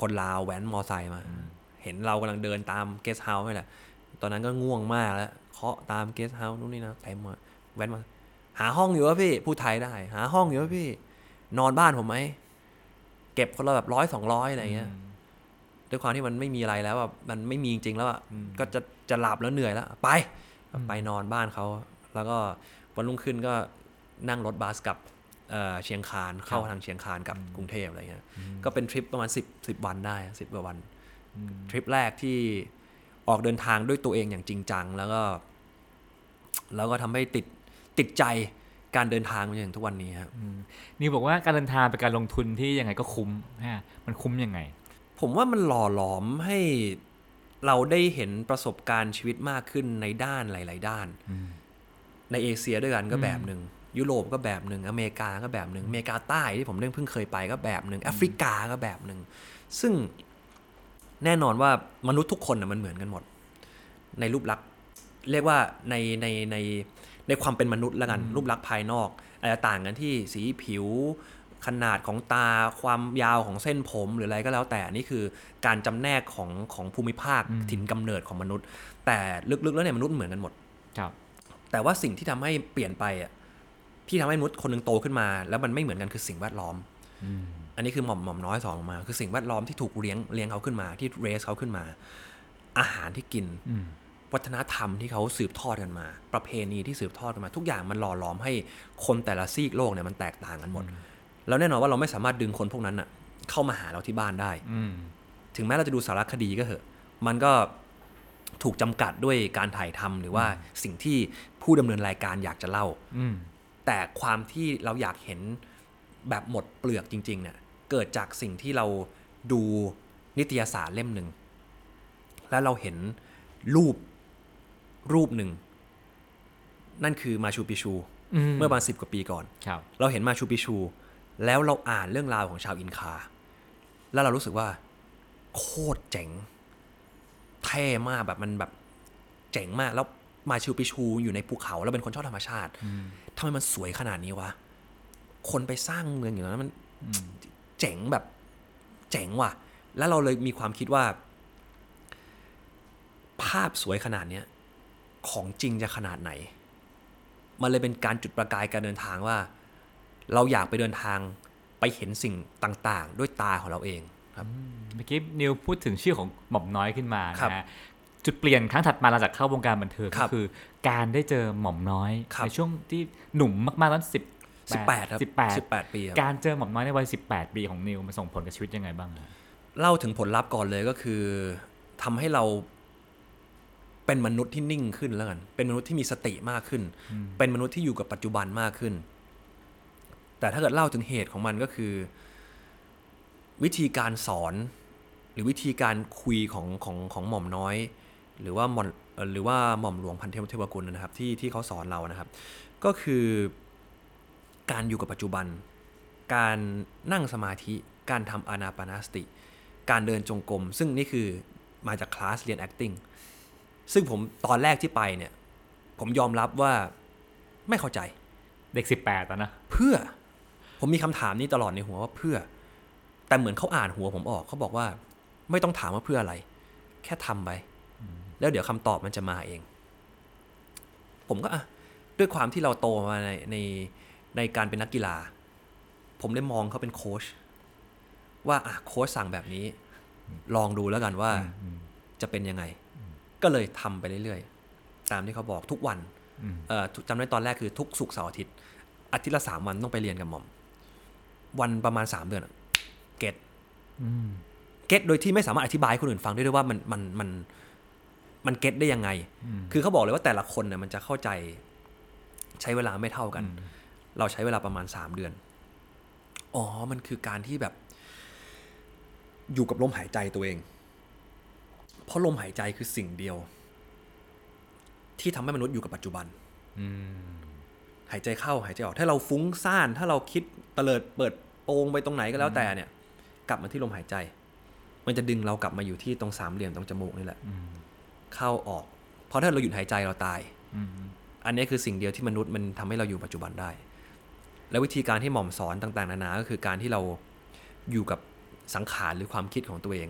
คนลาวแว้นมอไซค์มา เห็นเรากำลังเดินตามเกสต์เฮาส์นี่แหละ ตอนนั้นก็ง่วงมากแล้ว เคาะตามเกสต์เฮาส์นู่นนี่นะเต็มหมดแว้นมา หาห้องอยู่วะพี่พูดไทยได้ หาห้องอยู่วะพี่ นอนบ้านผมไหมเก็บคนละแบบร้อยสองร้อยอะไรเงี้ยด้วยความที่มันไม่มีอะไรแล้วแบบมันไม่มีจริงๆแล้วอะก็จะจะหลับแล้วเหนื่อยแล้วไป ไปนอนบ้านเขาแล้วก็วันรุ่งขึ้นก็นั่งรถบัสกลับเอ่อเชียงคานเข้าทางเชียงคานกลับกรุงเทพอะไรเงี้ยก็เป็นทริปประมาณสิบสิบวันได้สิบกว่าวัน ทริปแรกที่ ออกเดินทางด้วยตัวเองอย่างจริงจัง แล้วก็ แล้วก็ทำให้ติดติดใจการเดินทางมาจนถึงทุกวันนี้ครับนิวบอกว่าการเดินทางเป็นการลงทุนที่ยังไงก็คุ้มฮะมันคุ้มยังไง ผมว่ามันหล่อหลอมให้เราได้เห็นประสบการณ์ชีวิตมากขึ้นในด้านหลาย ๆ ด้าน ในเอเชียด้วยกันก็แบบหนึ่งยุโรปก็แบบหนึ่งอเมริกาก็แบบหนึ่งอเมริกาใต้ที่ผมเพิ่งเคยไปก็แบบหนึ่งแอฟริกาก็แบบหนึ่งซึ่ง แน่นอนว่ามนุษย์ทุกคนนะมันเหมือนกันหมด ในรูปลักษณ์เรียกว่าในในในในความเป็นมนุษย์แล้วกัน รูปลักษณ์ภายนอกอาจจะต่างกันที่สีผิว ขนาดของตาความยาวของเส้นผมหรืออะไรก็แล้วแต่นี่คือการจำแนกของของภูมิภาคถิ่นกำเนิดของมนุษย์ แต่ลึกๆแล้วเนี่ยมนุษย์เหมือนกันหมดครับ แต่ว่าสิ่งที่ทำให้เปลี่ยนไปอะที่ทำให้มนุษย์คนหนึ่งโตขึ้นมา แล้วมันไม่เหมือนกันคือสิ่งแวดล้อม อันนี้คือหม่อมหม่อมน้อยสอนลงมา คือสิ่งแวดล้อมที่ถูกเลี้ยงเลี้ยงเขาขึ้นมา ที่เรสเขาขึ้นมา อาหารที่กินอืมวัฒนธรรมที่เขาสืบทอดกันมา ประเพณีที่สืบทอดกันมา ทุกอย่างมันหล่อหลอมให้คนแต่ละซีกโลกเนี่ยมันแตกต่างกันหมด แล้วแน่นอนว่าเราไม่สามารถดึงคนพวกนั้นอะเข้ามาหาเราที่บ้านได้อืมถึงแม้เราจะดูสารคดีก็เหอะ มันก็ถูกจำกัดด้วยการถ่ายทำหรือว่าสิ่งที่ผู้ดำเนินรายการอยากจะเล่าอืมแต่ความที่เราอยากเห็นแบบหมดเปลือกจริง ๆ เนี่ย เกิดจากสิ่งที่เราดูนิตยสารเล่มหนึ่ง แล้วเราเห็นรูปรูปหนึ่ง นั่นคือมาชูปิชูอืมเมื่อประมาณสิบกว่าปีก่อนครับเราเห็นมาชูปิชู แล้วเราอ่านเรื่องราวของชาวอินคา แล้วเรารู้สึกว่า โคตรเจ๋งเท่มากแบบมันแบบเจ๋งมาก แล้วมาชูปิชูอยู่ในภูเขา แล้วเป็นคนชอบธรรมชาติทำไมมันสวยขนาดนี้วะคนไปสร้างเมืองอย่างนั้นมัน เจ๋งแบบเจ๋งว่ะ แล้วเราเลยมีความคิดว่า ภาพสวยขนาดเนี้ยของจริงจะขนาดไหน มันเลยเป็นการจุดประกายการเดินทางว่า เราอยากไปเดินทางไปเห็นสิ่งต่างๆ ด้วยตาของเราเองครับเมื่อกี้นิวพูดถึงชื่อของหม่อมน้อยขึ้นมาครับนะฮะจุดเปลี่ยนครั้งถัดมาหลังจากเข้าวงการบันเทิงครัก็บคือ การได้เจอหม่อมน้อยครับในช่วงที่หนุ่มมากๆตอนสิบ สิบแปดครับสิบแปดสิบแปดปีครับการเจอหม่อมน้อยในวัยสิบแปดปีของนิวมันส่งผลกับชีวิตยังไงบ้างอะเล่าถึงผลลัพธ์ก่อนเลยก็คือทำให้เราเป็นมนุษย์ที่นิ่งขึ้นแล้วกัน เป็นมนุษย์ที่มีสติมากขึ้น เป็นมนุษย์ที่อยู่กับปัจจุบันมากขึ้น แต่ถ้าเกิดเล่าถึงเหตุของมันก็คือ วิธีการสอน หรือวิธีการคุยของของของหม่อมน้อย หรือว่าหม่อมเอ่อหรือว่าหม่อมหลวงพันเทพเทวกุลนะครับที่ที่เขาสอนเรานะครับ ก็คือ การอยู่กับปัจจุบัน การนั่งสมาธิ การทำอานาปานสติ การเดินจงกรม ซึ่งนี่คือมาจากคลาสเรียน acting ซึ่งผมตอนแรกที่ไปเนี่ย ผมยอมรับว่าไม่เข้าใจ เด็กสิบแปดอะนะ เพื่อ ผมมีคำถามนี้ตลอดในหัวว่าเพื่อ แต่เหมือนเขาอ่านหัวผมออกเขาบอกว่า ไม่ต้องถามว่าเพื่ออะไร แค่ทำไป แล้วเดี๋ยวคำตอบมันจะมาเอง ผมก็อะด้วยความที่เราโตมาในใน ในการเป็นนักกีฬา ผมได้มองเขาเป็นโค้ชว่าอะโค้ชสั่งแบบนี้ ลองดูแล้วกันว่าจะเป็นยังไง ก็เลยทำไปเรื่อยๆ ตามที่เขาบอกทุกวันอืมเอ่อทุกจำได้ตอนแรกคือทุกศุกร์เสาร์อาทิตย์ อาทิตย์ละสามวันต้องไปเรียนกับหม่อม วันประมาณสามเดือนอะเก็ตอืมเก็ตโดยที่ไม่สามารถอธิบายให้คนอื่นฟังได้ด้วยว่ามันมันมันมันเก็ตได้ยังไง คือเขาบอกเลยว่าแต่ละคนเนี่ยมันจะเข้าใจใช้เวลาไม่เท่ากัน เราใช้เวลาประมาณสามเดือน อ๋อ มันคือการที่แบบ อยู่กับลมหายใจตัวเอง เพราะลมหายใจคือสิ่งเดียว ที่ทำให้มนุษย์อยู่กับปัจจุบันหายใจเข้าหายใจออก ถ้าเราฟุ้งซ่าน ถ้าเราคิดเตลิดเปิดโปงไปตรงไหนก็แล้วแต่เนี่ย กลับมาที่ลมหายใจ มันจะดึงเรากลับมาอยู่ที่ตรงสามเหลี่ยมตรงจมูกนี่แหละเข้าออก เพราะถ้าเราหยุดหายใจเราตายอันนี้คือสิ่งเดียวที่มนุษย์มันทำให้เราอยู่ปัจจุบันได้ และวิธีการที่หม่อมสอนต่างๆ นานา ก็คือการที่เราอยู่กับสังขารหรือความคิดของตัวเอง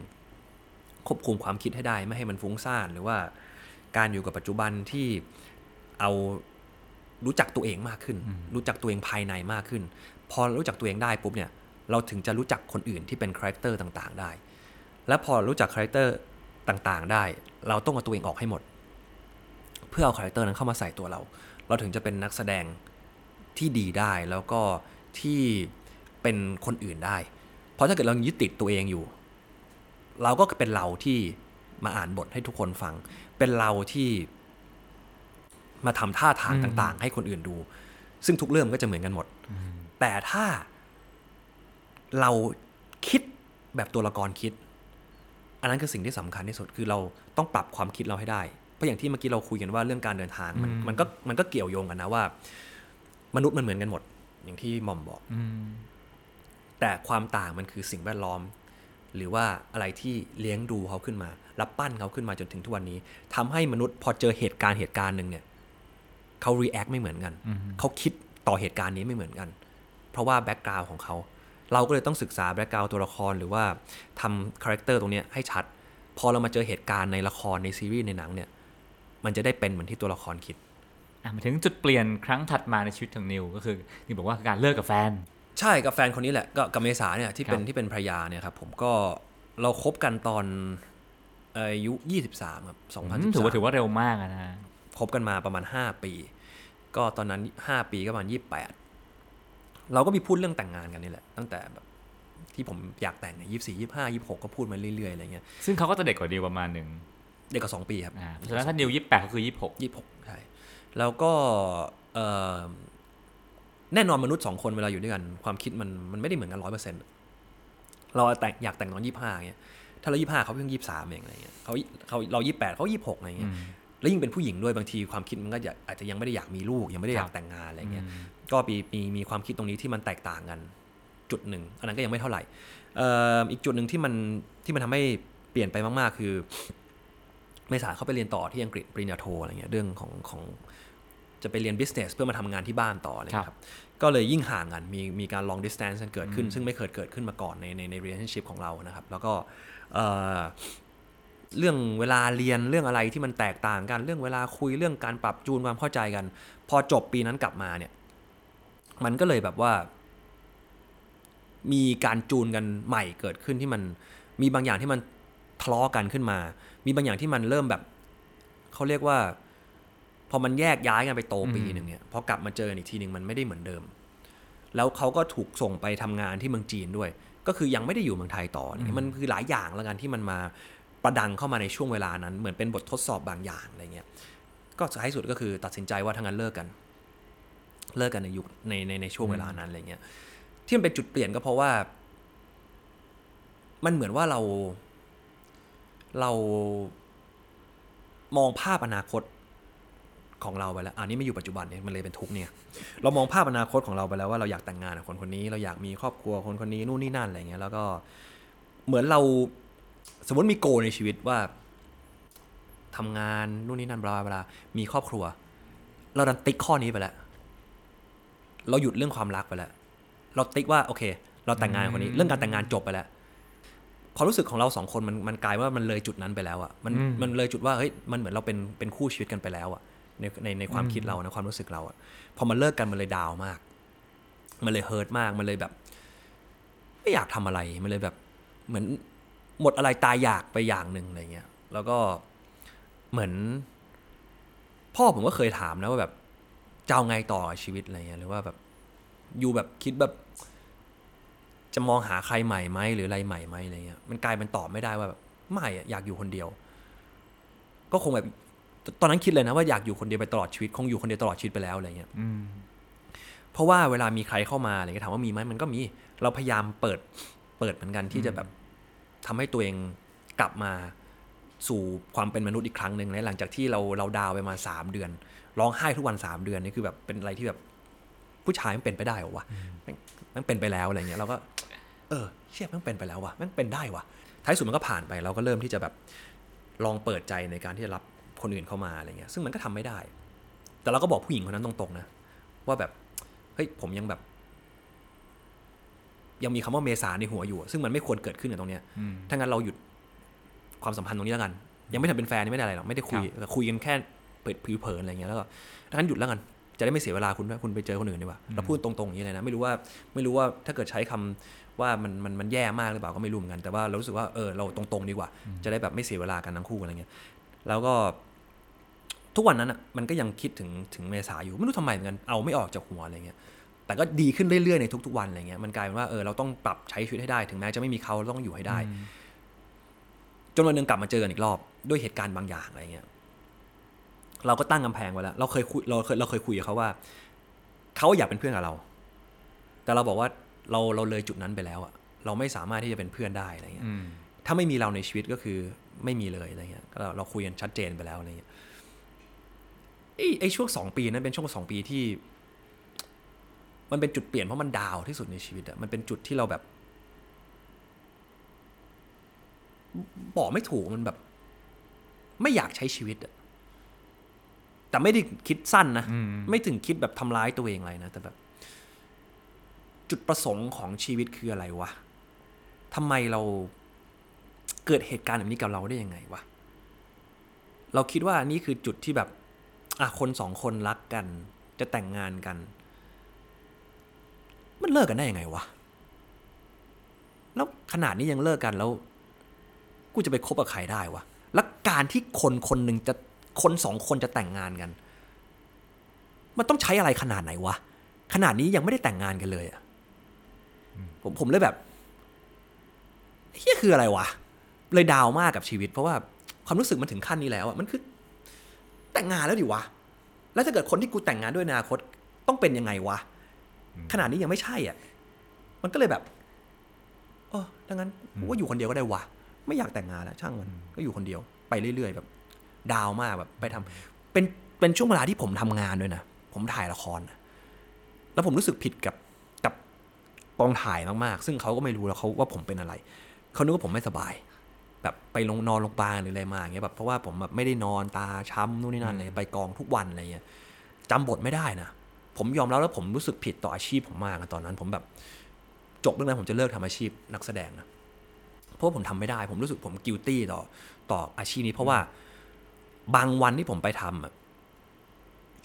ควบคุมความคิดให้ได้ไม่ให้มันฟุ้งซ่านหรือว่าการอยู่กับปัจจุบันที่เอารู้จักตัวเองมากขึ้น รู้จักตัวเองภายในมากขึ้น พอรู้จักตัวเองได้ปุ๊บเนี่ยเราถึงจะรู้จักคนอื่นที่เป็น character ต่างๆได้ และพอรู้จัก character ต่างๆ ได้ เราต้องเอาตัวเองออกให้หมด เพื่อเอา character นั้นเข้ามาใส่ตัวเรา เราถึงจะเป็นนักแสดง ที่ดีได้แล้วก็ที่เป็นคนอื่นได้ เพราะถ้าเกิดเรายึดติดตัวเองอยู่ เราก็เป็นเราที่มาอ่านบทให้ทุกคนฟัง เป็นเราที่มาทำท่าทางต่าง ๆ ให้คนอื่นดู ซึ่งทุกเรื่องมันก็จะเหมือนกันหมด แต่ถ้าเราคิดแบบตัวละครคิด อันนั้นคือสิ่งที่สำคัญที่สุดคือเราต้องปรับความคิดเราให้ได้ เพราะอย่างที่เมื่อกี้เราคุยกันว่าเรื่องการเดินทางมันมันก็มันก็เกี่ยวโยงกันนะว่า มนุษย์มันเหมือนกันหมด อย่างที่หม่อมบอกแต่ความต่างมันคือสิ่งแวดล้อม หรือว่าอะไรที่เลี้ยงดูเขาขึ้นมา รับปั้นเขาขึ้นมาจนถึงทุกวันนี้ทำให้มนุษย์พอเจอเหตุการณ์เหตุการณ์หนึ่งเนี่ยเขา react ไม่เหมือนกันเขาคิดต่อเหตุการณ์นี้ไม่เหมือนกัน เพราะว่าแบ็กกราวของเขาเราก็เลยต้องศึกษา background ตัวละครหรือว่าทำ character ตรงเนี้ยให้ชัด พอเรามาเจอเหตุการณ์ในละครในซีรีส์ในหนังเนี่ย มันจะได้เป็นเหมือนที่ตัวละครคิดอะ มาถึงจุดเปลี่ยนครั้งถัดมาในชีวิตของนิวก็คือนิวบอกว่าการเลิกกับแฟน ใช่กับแฟนคนนี้แหละก็กับเมษาเนี่ยที่เป็นครับที่เป็นภรรยาเนี่ยครับผมก็เราคบกันตอนอายุ 23ครับอืมถือว่าถือ2013ว่าเร็วมากอะนะคบกันมาประมาณ 5 ปี ก็ตอนนั้น 5 ปีก็ประมาณ 28 เราก็มีพูดเรื่องแต่งงานกันนี่แหละ ตั้งแต่แบบที่ผมอยากแต่งเนี่ยยี่สี่ยี่ห้ายี่หกก็พูดมาเรื่อยๆอะไรเงี้ยซึ่งเขาก็จะเด็กกว่านิวประมาณหนึ่งเด็กกว่าสองปีครับอ่าเพราะฉะนั้นถ้านิวยี่แปดก็คือยี่หกยี่หกใช่ แล้วก็เอ่อแน่นอนมนุษย์สองคนเวลาอยู่ด้วยกัน ความคิดมันมันไม่ได้เหมือนกันร้อยเปอร์เซ็นต์เราแต่งอยากแต่งตอนยี่ห้าเงี้ยถ้าเรายี่ห้าเขาเพิ่งยี่สามเองอะไรเงี้ยเขาเขาเรายี่แปดเขายี่หกอะไรเงี้ยแล้วยิ่งเป็นผู้หญิงด้วยบางทีความคิดมันก็อยากอาจจะยังไม่ได้อยากมีลูกยังไม่ได้อยากแต่งงานอะไรเงี้ยก็มีมีมีความคิดตรงนี้ที่มันแตกต่างกันจุดหนึ่งอันนั้นก็ยังไม่เท่าไหร่เอ่ออีกจุดหนึ่งที่มันที่มันทำให้เปลี่ยนไปมาก ๆ คือเมษาเขาไปเรียนต่อที่อังกฤษปริญญาโทอะไรเงี้ยเรื่องของของ จะไปเรียน business เพื่อมาทำงานที่บ้านต่ออะไรเงี้ยครับก็เลยยิ่งห่างกันมีมีการ long distance กันเกิดขึ้น ซึ่งไม่เคยเกิดขึ้นมาก่อนในในใน relationship ของเรานะครับ แล้วก็เอ่อเรื่องเวลาเรียนเรื่องอะไรที่มันแตกต่างกัน เรื่องเวลาคุยเรื่องการปรับจูนความเข้าใจกัน พอจบปีนั้นกลับมาเนี่ย มันก็เลยแบบว่า มีการจูนกันใหม่เกิดขึ้นที่มันมีบางอย่างที่มันทะเลาะกันขึ้นมา มีบางอย่างที่มันเริ่มแบบเขาเรียกว่าพ อมันแยกย้ายกันไปโตปีหนึ่งเนี่ยพอกลับมาเจอกันอีกทีหนึ่งมันไม่ได้เหมือนเดิม แล้วเขาก็ถูกส่งไปทำงานที่เมืองจีนด้วย ก็คือยังไม่ได้อยู่เมืองไทยต่ออะไรเงี้ยมันคือหลายอย่างแล้วกันที่มันมาประดังเข้ามาในช่วงเวลานั้น เหมือนเป็นบททดสอบบางอย่างอะไรเงี้ยก็สุดท้ายสุดก็คือตัดสินใจว่าทั้างนั้นเลิกกัน เลิกกันในยุคในในในช่วงเวลานั้นอะไรเงี้ยที่มันเป็นจุดเปลี่ยนก็เพราะว่า มันเหมือนว่าเราเรามองภาพอนาคต ของเราไปแล้ว อันนี้ไม่อยู่ปัจจุบันเนี่ยมันเลยเป็นทุกข์เนี่ย เรามองภาพอนาคตของเราไปแล้วว่าเราอยากแต่งงานกับคนคนนี้ เราอยากมีครอบครัวคนคนนี้นู่นนี่นั่นอะไรเงี้ยแล้วก็เหมือนเราสมมติมีโกในชีวิตว่าทำงานนู่นนี่นั่นบลาบลามีครอบครัว เราดันติ๊กข้อนี้ไปแล้ว เราหยุดเรื่องความรักไปแล้ว เราติ๊กว่าโอเค เราแต่งงานกับคนนี้ เรื่องการแต่งงานจบไปแล้วความรู้สึกของเราสองคนมันมันกลายว่ามันเลยจุดนั้นไปแล้วอะมันมันเลยจุดว่าเฮ้ยมันเหมือนเราเป็นเป็นคู่ชีวิตกันไปแล้วอะ ในในในความคิดเรานะความรู้สึกเราอะพอมันเลิกกันมันเลยดาวน์มาก มันเลยเฮิร์ตมากมันเลยแบบ ไม่อยากทำอะไรมันเลยแบบ เหมือนหมดอะไรตายอยากไปอย่างหนึ่งอะไรเงี้ยแล้วก็เหมือน พ่อผมก็เคยถามนะว่าแบบจะเอาไงต่อกับชีวิตอะไรเงี้ยหรือว่าแบบอยู่แบบคิดแบบ จะมองหาใครใหม่ไหมหรืออะไรใหม่ไหมอะไรเงี้ยมันกลายเป็นตอบไม่ได้ว่าแบบไม่อะอยากอยู่คนเดียวกก็คงแบบ ตอนนั้นคิดเลยนะว่าอยากอยู่คนเดียวไปตลอดชีวิต คงอยู่คนเดียวตลอดชีวิตไปแล้วอะไรเงี้ยอืมเพราะว่าเวลามีใครเข้ามาอะไรเงี้ยถามว่ามีไหมมันก็มี เราพยายามเปิดเปิดเหมือนกันที่จะแบบทำให้ตัวเองกลับมาสู่ความเป็นมนุษย์อีกครั้งหนึ่งเลยหลังจากที่เราเราดาวน์ไปมาสามเดือนร้องไห้ทุกวันสามเดือนนี่คือแบบเป็นอะไรที่แบบผู้ชายมันเป็นไปได้เหรอวะแม่งแมันเป็นไปแล้วอะไรเงี้ยเราก็ เออ เชี่ยแมันเป็นไปแล้ววะแมันเป็นได้วะท้ายสุดมันก็ผ่านไปเราก็เริ่มที่จะแบบลองเปิดใจในการที่จะรับ คนอื่นเข้ามาอะไรเงี้ยซึ่งมันก็ทำไม่ได้ แต่เราก็บอกผู้หญิงคนนั้นตรงๆนะว่าแบบเฮ้ยผมยังแบบ ยังมีคำว่าเมษาในหัวอยู่อะซึ่งมันไม่ควรเกิดขึ้นในตรงเนี้ยอืมถ้างั้นเราหยุดความสัมพันธ์ตรงนี้แล้วกัน ยังไม่ทำเป็นแฟนนี่ไม่ได้อะไรหรอกไม่ได้คุยแต่คุยกันแค่เปิดผิวเผินอะไรเงี้ยแล้วก็ถ้างั้นหยุดแล้วกันจะได้ไม่เสียเวลาคุณด้วยคุณไปเจอคนอื่นดีกว่าเราพูดตรงๆอย่างนี้เลยนะไม่รู้ว่าไม่รู้ว่าถ้าเกิดใช้คำว่ามันมันมันแย่มากหรือเปล่าก็ไม่รู้เหมือนกันแต่ว่าเรารู้สึกว่าเออเราตรงๆดีกว่า จะได้แบบไม่เสียเวลากันทั้งคู่อะไรเงี้ยแล้วก็ ทุกวันนั้นอะมันก็ยังคิดถึงถึงเมษาอยู่ไม่รู้ทำไมเหมือนกันเอาไม่ออกจากหัวอะไรเงี้ยแต่ก็ดีขึ้นเรื่อยๆในทุกๆวันอะไรเงี้ยมันกลายเป็นว่าเออเราต้องปรับใช้ชีวิตให้ได้ ถึงแม้จะไม่มีเขาเราต้องอยู่ให้ได้ จนวันหนึ่งกลับมาเจอกันอีกรอบ ด้วยเหตุการณ์บางอย่างอะไรเงี้ยเราก็ตั้งกำแพงไว้แล้ว เราเคยคุยเราเคยเราเคยคุยกับเขาว่าเขาอยากเป็นเพื่อนกับเรา แต่เราบอกว่าเราเราเลยจุดนั้นไปแล้วอะเราไม่สามารถที่จะเป็นเพื่อนได้อะไรเงี้ยอืมถ้าไม่มีเราในชีวิตก็คือไม่มีเลยอะไรเงี้ยก็เราเราคุยกันชัดเจนไปแล้วอะไรเงี้ย ไอ้ไอ้ช่วงสองปีนั้นเป็นช่วงสองปีที่ มันเป็นจุดเปลี่ยนเพราะมันดาวที่สุดในชีวิตอะมันเป็นจุดที่เราแบบบอกไม่ถูกมันแบบ ไม่อยากใช้ชีวิตอะแต่ไม่ได้คิดสั้นนะอืมไม่ถึงคิดแบบทำร้ายตัวเองอะไรนะแต่แบบ จุดประสงค์ของชีวิตคืออะไรวะทำไมเราเกิดเหตุการณ์แบบนี้กับเราได้ยังไงวะเราคิดว่านี่คือจุดที่แบบ อะคนสองคนรักกัน จะแต่งงานกัน มันเลิกกันได้ยังไงวะ แล้วขนาดนี้ยังเลิกกันแล้ว กูจะไปคบกับใครได้วะ แล้วการที่คนคนหนึ่งจะคนสองคนจะแต่งงานกัน มันต้องใช้อะไรขนาดไหนวะ ขนาดนี้ยังไม่ได้แต่งงานกันเลยอะผมผมเลยแบบเฮียคืออะไรวะ เลยดาวมากกับชีวิต เพราะว่าความรู้สึกมันถึงขั้นนี้แล้วอะมันคือ แต่งงานแล้วดิวะ แล้วถ้าเกิดคนที่กูแต่งงานด้วยในอนาคตต้องเป็นยังไงวะ ขนาดนี้ยังไม่ใช่อะ มันก็เลยแบบ เออดังนั้นกูก็อยู่คนเดียวก็ได้วะ ไม่อยากแต่งงานแล้วช่างมัน ก็อยู่คนเดียวไปเรื่อยๆแบบ ดาวมากแบบไปทำเป็นเป็นช่วงเวลาที่ผมทำงานด้วยนะ ผมถ่ายละครนะแล้วผมรู้สึกผิดกับกับกองถ่ายมากๆ ซึ่งเขาก็ไม่รู้แล้วเขาว่าผมเป็นอะไร เขานึกว่าผมไม่สบาย แบบไปลงนอนโรงพยาบาลหรืออะไรมาอย่างเงี้ยแบบเพราะว่าผมแบบไม่ได้นอนตาช้ำนู่นนี่นั่นเลยไปกองทุกวันอะไรเงี้ยจำบทไม่ได้นะผมยอมรับแล้วผมรู้สึกผิดต่ออาชีพผมมากอะตอนนั้น ผมแบบจบเรื่องนั้นผมจะเลิกทำอาชีพนักแสดงนะเพราะว่าผมทำไม่ได้ ผมรู้สึกผมกิลตี้ต่อต่ออาชีพนี้ เพราะว่าบางวันที่ผมไปทำอะ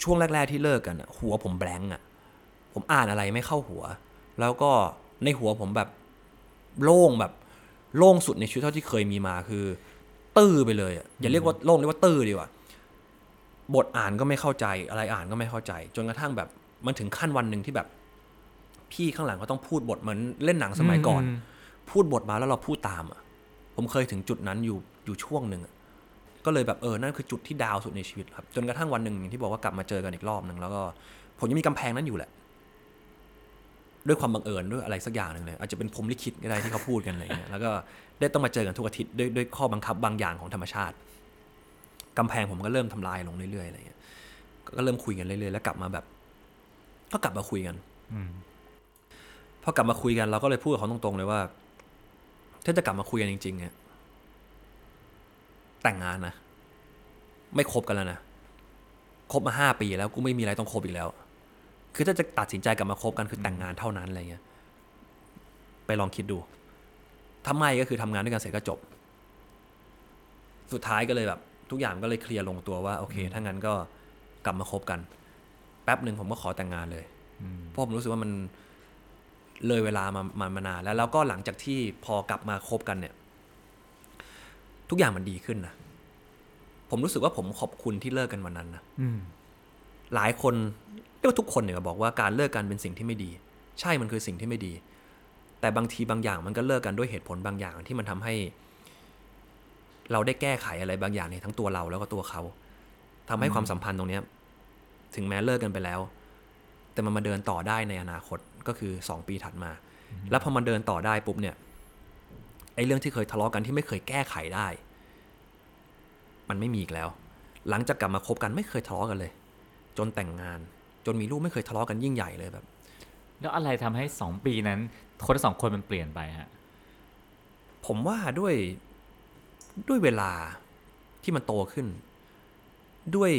ช่วงแรก ๆ ที่เลิกกันอะหัวผมแบงก์อะผมอ่านอะไรไม่เข้าหัว แล้วก็ในหัวผมแบบโล่งแบบ โล่งสุดในชีวิตเท่าที่เคยมีมาคือ ตื้อไปเลยอะอย่าเรียกว่าโล่งเรียกว่าตื้อดีกว่าบทอ่านก็ไม่เข้าใจอะไรอ่านก็ไม่เข้าใจ จนกระทั่งแบบมันถึงขั้นวันหนึ่งที่แบบ พี่ข้างหลังก็ต้องพูดบทเหมือนเล่นหนังสมัยก่อนอืมพูดบทมาแล้วเราพูดตามอะ ผมเคยถึงจุดนั้นอยู่อยู่ช่วงหนึ่งอะก็เลยแบบเออนั่นคือจุดที่ดาวสุดในชีวิตครับ จนกระทั่งวันหนึ่งอย่างที่บอกว่ากลับมาเจอกันอีกรอบหนึ่งแล้วก็ผมยังมีกำแพงนั้นอยู่แหละ ด้วยความบังเอิญด้วยอะไรสักอย่างหนึ่งเลยอาจจะเป็นพรหมลิขิตก็ได้ที่เขาพูดกันอะไรเงี้ยแล้วก็ได้ต้องมาเจอกันทุกอาทิตย์ด้วยด้วยข้อบังคับบางอย่างของธรรมชาติกำแพงผมก็เริ่มทำลายลงเรื่อยๆอะไรเงี้ยก็เริ่มคุยกันเรื่อยๆแล้วกลับมาแบบ ก็กลับมาคุยกันอืมพอกลับมาคุยกันเราก็เลยพูดกับเขาตรงๆเลยว่า ถ้าจะกลับมาคุยกันจริง ๆ เนี่ย แต่งงานนะไม่คบกันแล้วนะคบมาห้าปีแล้วกูไม่มีอะไรต้องคบอีกแล้ว คือถ้าจะตัดสินใจกลับมาคบกันคือแต่งงานเท่านั้นอะไรเงี้ย ไปลองคิดดูถ้าไม่ก็คือทำงานด้วยกันเสร็จก็จบ สุดท้ายก็เลยแบบ ทุกอย่างก็เลยเคลียร์ลงตัวว่าโอเค ถ้างั้นก็กลับมาคบกัน แป๊บหนึ่งผมก็ขอแต่งงานเลยเพราะผมรู้สึกว่ามันเลยเวลามามามานานแล้วแล้วก็หลังจากที่พอกลับมาคบกันเนี่ย ทุกอย่างมันดีขึ้นนะผมรู้สึกว่าผมขอบคุณที่เลิกกันวันนั้นนะอืมหลายคน เรียกว่าทุกคนเนี่ยบอกว่าการเลิกกันเป็นสิ่งที่ไม่ดี ใช่มันคือสิ่งที่ไม่ดี แต่บางทีบางอย่างมันก็เลิกกันด้วยเหตุผลบางอย่างที่มันทำให้ เราได้แก้ไขอะไรบางอย่างในทั้งตัวเราแล้วก็ตัวเขาทำให้ความสัมพันธ์ตรงเนี้ย ถึงแม้เลิกกันไปแล้ว แต่มันมาเดินต่อได้ในอนาคตก็คือสองปีถัดมา แล้วพอมันเดินต่อได้ปุ๊บเนี่ยไอ้เรื่องที่เคยทะเลาะกันที่ไม่เคยแก้ไขได้ มันไม่มีอีกแล้ว หลังจากกลับมาคบกันไม่เคยทะเลาะกันเลย จนแต่งงาน จนมีลูกไม่เคยทะเลาะกันยิ่งใหญ่เลยแบบ แล้วอะไรทำให้สองปีนั้น คนทั้งสองคนมันเปลี่ยนไปฮะผมว่าด้วยด้วยเวลาที่มันโตขึ้น ด้วย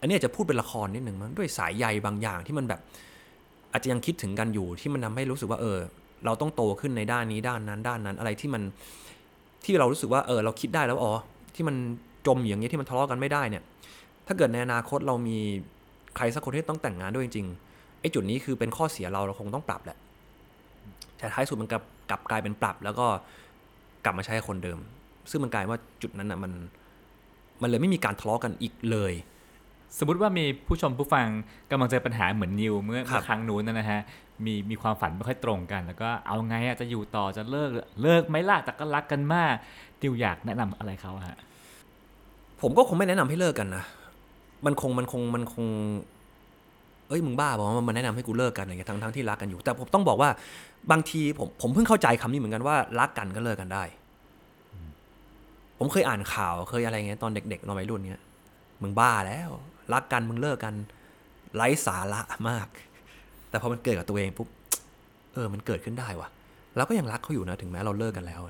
อันนี้อาจจะพูดเป็นละครนิดหนึ่งมั้งด้วยสายใยบางอย่างที่มันแบบ อาจจะยังคิดถึงกันอยู่ที่มันทำให้รู้สึกว่า เออ เราต้องโตขึ้นในด้านนี้ด้านนั้น ด้านนั้น อะไรที่มันที่เรารู้สึกว่าเออเราคิดได้แล้วอ๋อที่มันจมอยู่อย่างเงี้ยที่มันทะเลาะกันไม่ได้เนี่ย ถ้าเกิดในอนาคตเรามี ใครสักคนที่ต้องแต่งงานด้วยจริงๆไอ้จุดนี้คือเป็นข้อเสียเราเราคงต้องปรับแหละแต่ท้ายสุดมันกลับกลับกลายเป็นปรับ แล้วก็กลับมาใช้กับคนเดิม ซึ่งมันกลายว่าจุดนั้นอะมันมันเลยไม่มีการทะเลาะกันอีกเลย สมมติว่ามีผู้ชมผู้ฟังกำลังเจอปัญหาเหมือนนิวเมื่อครัเมื่บอครั้งนู้นนะฮะมีมีความฝันไม่ค่อยตรงกัน แล้วก็เอาไงอะจะอยู่ต่อจะเลิกเลิกไหม่ล่ะแต่ก็รักกันมากนิวอยากแนะนำอะไรเขาฮะผมก็คงไม่แนะนำให้เลิกกันนะ มันคงมันคงมันคง เอ้ยมึงบ้าบอกว่ามันแนะนำให้กูเลิกกันอะไรเงี้ยทั้งทั้งที่รักกันอยู่ แต่ผมต้องบอกว่าบางทีผมผมเพิ่งเข้าใจคำนี้เหมือนกันว่ารักกันก็เลิกกันได้ ผมเคยอ่านข่าวเคยอะไรเงี้ยตอนเด็กๆตอนวัยรุ่นเนี้ยมึงบ้าแล้ว รักกันมึงเลิกกันไร้สาระมาก แต่พอมันเกิดกับตัวเองปุ๊บเออมันเกิดขึ้นได้วะเราก็ยังรักเขาอยู่นะถึงแม้เราเลิกกันแล้ว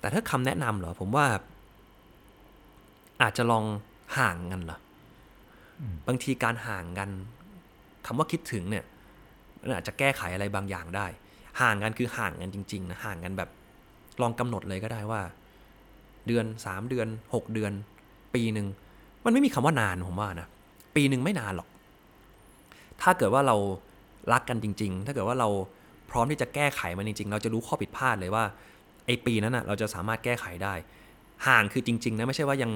แต่ถ้าคำแนะนำเหรอผมว่า อาจจะลอง ห่างกันเหรอบางทีการห่างกันคำว่าคิดถึงเนี่ยมันอาจจะแก้ไขอะไรบางอย่างได้ ห่างกันคือห่างกันจริงๆนะห่างกันแบบลองกำหนดเลยก็ได้ว่า เดือนสามเดือนหกเดือน ปีหนึ่งมันไม่มีคำว่านานผมว่านะปีหนึ่งไม่นานหรอก ถ้าเกิดว่าเรารักกันจริง ๆ ถ้าเกิดว่าเราพร้อมที่จะแก้ไขมันจริง ๆ เราจะรู้ข้อผิดพลาดเลยว่าไอ้ปีนั้นนะเราจะสามารถแก้ไขได้ ห่างคือจริง ๆ นะไม่ใช่ว่ายัง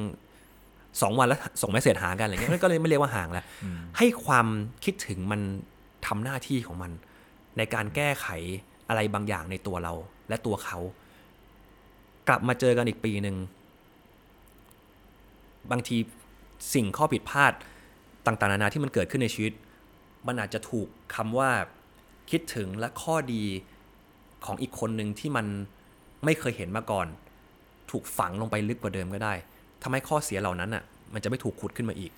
สองวันแล้วส่งเมสเซจหากันอะไรเงี้ยนั่นก็เลยไม่เรียกว่าห่างแล้ว ให้ความคิดถึงมันทำหน้าที่ของมัน ในการแก้ไขอะไรบางอย่างในตัวเราและตัวเขา กลับมาเจอกันอีกปีหนึ่งบางทีสิ่งข้อผิดพลาดต่างๆนานาที่มันเกิดขึ้นในชีวิต มันอาจจะถูกคำว่าคิดถึงและข้อดีของอีกคนหนึ่งที่มันไม่เคยเห็นมาก่อน ถูกฝังลงไปลึกกว่าเดิมก็ได้ ทำให้ข้อเสียเหล่านั้นอะ มันจะไม่ถูกขุดขึ้นมาอีก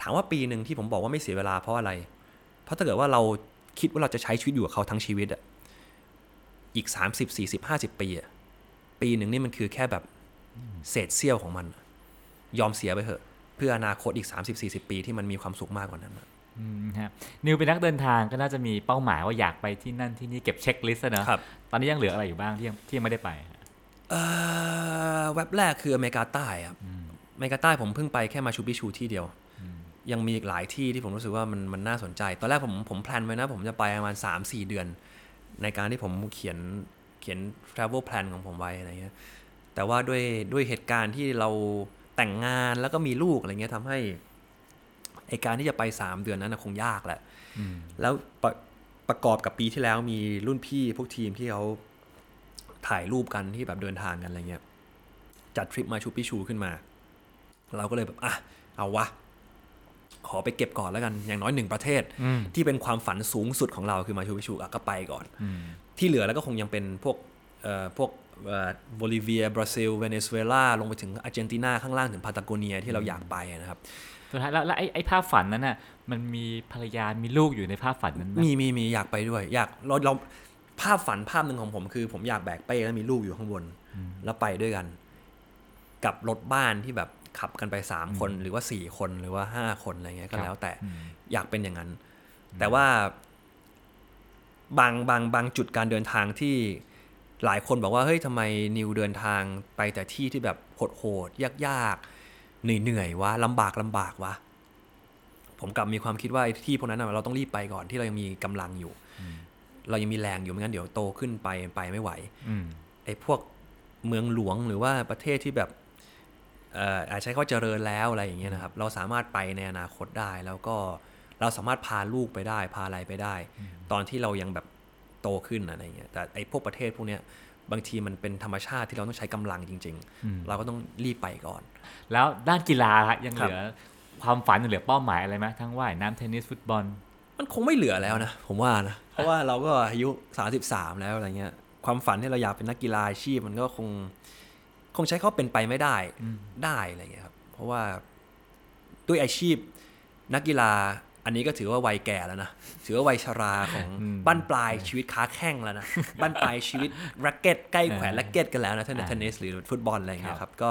ถามว่าปีหนึ่งที่ผมบอกว่าไม่เสียเวลาเพราะอะไร เพราะถ้าเกิดว่าเราคิดว่าเราจะใช้ชีวิตอยู่กับเขาทั้งชีวิตอะอีกสามสิบสี่สิบห้าสิบปีอะปีหนึ่งนี่มันคือแค่แบบเศษเสี้ยวของมัน ยอมเสียไปเถอะ เพื่ออนาคตอีก 30 40 ปีที่มันมีความสุขมากกว่านั้นอะอืมฮะนิวเป็นนักเดินทางก็น่าจะมีเป้าหมายว่าอยากไปที่นั่นที่นี่เก็บเช็คลิสต์อะเนอะครับตอนนี้ยังเหลืออะไรอยู่บ้างที่ยังที่ยังไม่ได้ไปฮะ เอ่อแว็บแรกคืออเมริกาใต้ครับอเมริกาใต้ผมเพิ่งไปแค่มาชูปิชูที่เดียว ยังมีอีกหลายที่ที่ผมรู้สึกว่ามันมันน่าสนใจ ตอนแรกผมผมแพลนไว้นะ ผมจะไปประมาณ 3 4 เดือน ในการที่ผมเขียนเขียน travel plan ของผมไว้อะไรเงี้ยแต่ว่าด้วยด้วยเหตุการณ์ที่เราแต่งงานแล้วก็มีลูกอะไรเงี้ยทำให้ไอการที่จะไป 3 เดือนนั้นนะคงยากแหละแล้วประประกอบกับปีที่แล้วมีรุ่นพี่พวกทีมที่เขา ถ่ายรูปกันที่แบบเดินทางกันอะไรเงี้ยจัดทริปมาชูปิชูขึ้นมา เราก็เลยแบบอะเอาวะ ขอไปเก็บก่อนแล้วกันอย่างน้อยหนึ่งประเทศ ที่เป็นความฝันสูงสุดของเราคือมาชูปิชูอะก็ไปก่อน ที่เหลือแล้วก็คงยังเป็นพวกเอ่อพวกโบลิเวีย บราซิล เวเนซุเอลา ลงไปถึงอาร์เจนตินา ข้างล่างถึงพาตาโกเนียที่เราอยากไปนะครับ สุดท้ายแล้วแล้วไอ้ไอ้ภาพฝันนั้นน่ะ มันมีภรรยา มีลูกอยู่ในภาพฝันนั้นไหมมีมีมีอยากไปด้วย อยากเราเรา ภาพฝันภาพหนึ่งของผมคือ ผมอยากแบกเป้แล้วมีลูกอยู่ข้างบน แล้วไปด้วยกัน กับรถบ้านที่แบบขับกันไปสามคนหรือว่าสี่คนหรือว่าห้าคนอะไรเงี้ยก็แล้ว แต่อยากเป็นอย่างนั้น แต่ว่าบางบางบางจุดการเดินทางที่หลายคนบอกว่าเฮ้ยทำไมนิวเดินทางไปแต่ที่ที่แบบโหดๆยากๆเหนื่อยๆวะลำบากลำบากวะผมกลับมีความคิดว่าไอ้ที่พวกนั้นนะเราต้องรีบไปก่อนที่เรายังมีกำลังอยู่ เรายังมีแรงอยู่ไม่งั้นเดี๋ยวโตขึ้นไปไปไม่ไหวอืมไอ้พวกเมืองหลวงหรือว่าประเทศที่แบบเอ่ออาจใช้เขาเจริญแล้วอะไรอย่างเงี้ยนะครับ เราสามารถไปในอนาคตได้แล้วก็เราสามารถพาลูกไปได้ พาอะไรไปได้ ตอนที่เรายังแบบโตขึ้นอะไรเงี้ยแต่ไอ้พวกประเทศพวกเนี้ยบางทีมันเป็นธรรมชาติที่เราต้องใช้กำลังจริง ๆ เราก็ต้องรีบไปก่อน แล้วด้านกีฬาฮะยังครับเหลือความฝันยังเหลือเป้าหมายอะไรไหมทั้งว่ายน้ำเทนนิสฟุตบอล มันคงไม่เหลือแล้วนะ ผมว่านะ เพราะว่าเราก็อายุ 33 แล้วอะไรเงี้ย ความฝันที่เราอยากเป็นนักกีฬาอาชีพมันก็คง คงใช้เขาเป็นไปไม่ได้ได้อะไรเงี้ยครับ เพราะว่าด้วยอาชีพนักกีฬาอันนี้ก็ถือว่าวัยแก่แล้วนะ ถือว่าวัยชราของอืมบั้นปลายชีวิตค้าแข้งแล้วนะบั้นปลายชีวิตแร็กเก็ตใกล้แขวนเออแร็กเก็ตกันแล้วนะถ้าในอ่าเทนนิสหรือฟุตบอลอะไรเงี้คยรับครับ ก็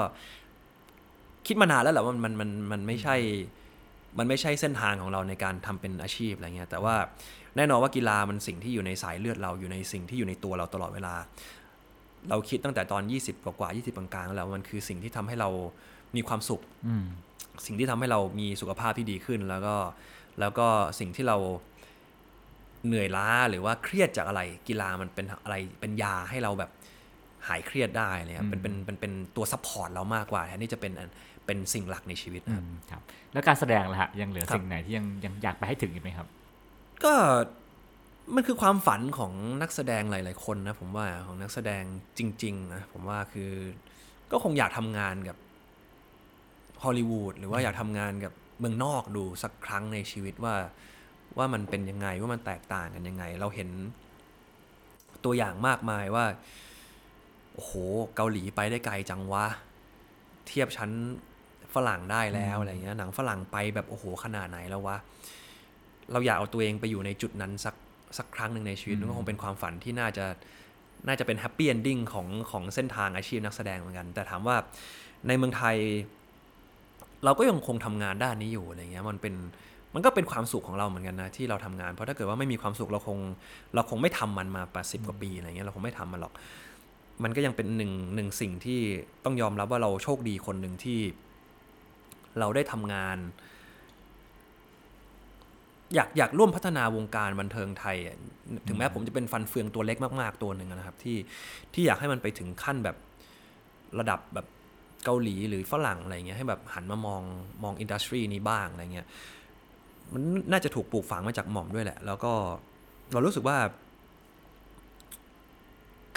คิดมานานแล้วแหละว่ามันมันมันไม่ใช่ มันไม่ใช่เส้นทางของเราในการทำเป็นอาชีพอะไรเงี้ยแต่ว่าแน่นอนว่ากีฬามันสิ่งที่อยู่ในสายเลือดเราอยู่ในสิ่งที่อยู่ในตัวเราตลอดเวลา เราคิดตั้งแต่ตอน 20 กว่ากว่า20กลางๆแล้วมันคือสิ่งที่ทำให้เรามีความสุขอืมสิ่งที่ทำให้เรามีสุขภาพที่ดีขึ้น แล้วก็แล้วก็สิ่งที่เราเหนื่อยล้าหรือว่าเครียดจากอะไรกีฬามันเป็นอะไรเป็นยาให้เราแบบหายเครียดได้เลยครับเป็นเป็นเป็นเป็นตัว support เรามากกว่าแทนที่จะเป็นอัน เป็นสิ่งหลักในชีวิตครับครับ แล้วการแสดงล่ะฮะยังเหลือครับสิ่งไหนที่ยังยังอยากไปให้ถึงอีกไหมครับ ก็มันคือความฝันของนักแสดงหลาย ๆ คนนะผมว่าของนักแสดงจริง ๆ นะผมว่าคือก็คงอยากทำงานกับฮอลลีวูดหรือว่าอยากทำงานกับเมืองนอกดูสักครั้งในชีวิตว่าว่ามันเป็นยังไงว่ามันแตกต่างกันยังไง เราเห็นตัวอย่างมากมายว่า โอ้โห เกาหลีไปได้ไกลจังวะ เทียบชั้น ฝรั่งได้แล้วอะไรเงี้ยหนังฝรั่งไปแบบโอ้โหขนาดไหนแล้ววะเราอยากเอาตัวเองไปอยู่ในจุดนั้นสักสักครั้งหนึ่งในชีวิตมันก็คงเป็นความฝันที่น่าจะน่าจะเป็น happy ending ของของเส้นทางอาชีพนักแสดงเหมือนกัน แต่ถามว่าในเมืองไทย เราก็ยังคงทำงานด้านนี้อยู่อะไรเงี้ยมันเป็นมันก็เป็นความสุขของเราเหมือนกันนะที่เราทำงาน เพราะถ้าเกิดว่าไม่มีความสุขเราคง เราคงไม่ทำมันมาแปดสิบกว่าปีอะไรเงี้ยเราคงไม่ทำมันหรอก มันก็ยังเป็นหนึ่งหนึ่งสิ่งที่ต้องยอมรับว่าเราโชคดีคนหนึ่งที่ เราได้ทำงาน อยากอยากร่วมพัฒนาวงการบันเทิงไทยอะถึงแม้ผมจะเป็นฟันเฟืองตัวเล็กมากๆตัวหนึ่งนะครับ ที่ที่อยากให้มันไปถึงขั้นแบบระดับแบบเกาหลีหรือฝรั่งอะไรเงี้ยให้แบบหันมามองมองอินดัสทรีนี้บ้างอะไรเงี้ยมันน่าจะถูกปลูกฝังมาจากหม่อมด้วยแหละ แล้วก็เรารู้สึกว่า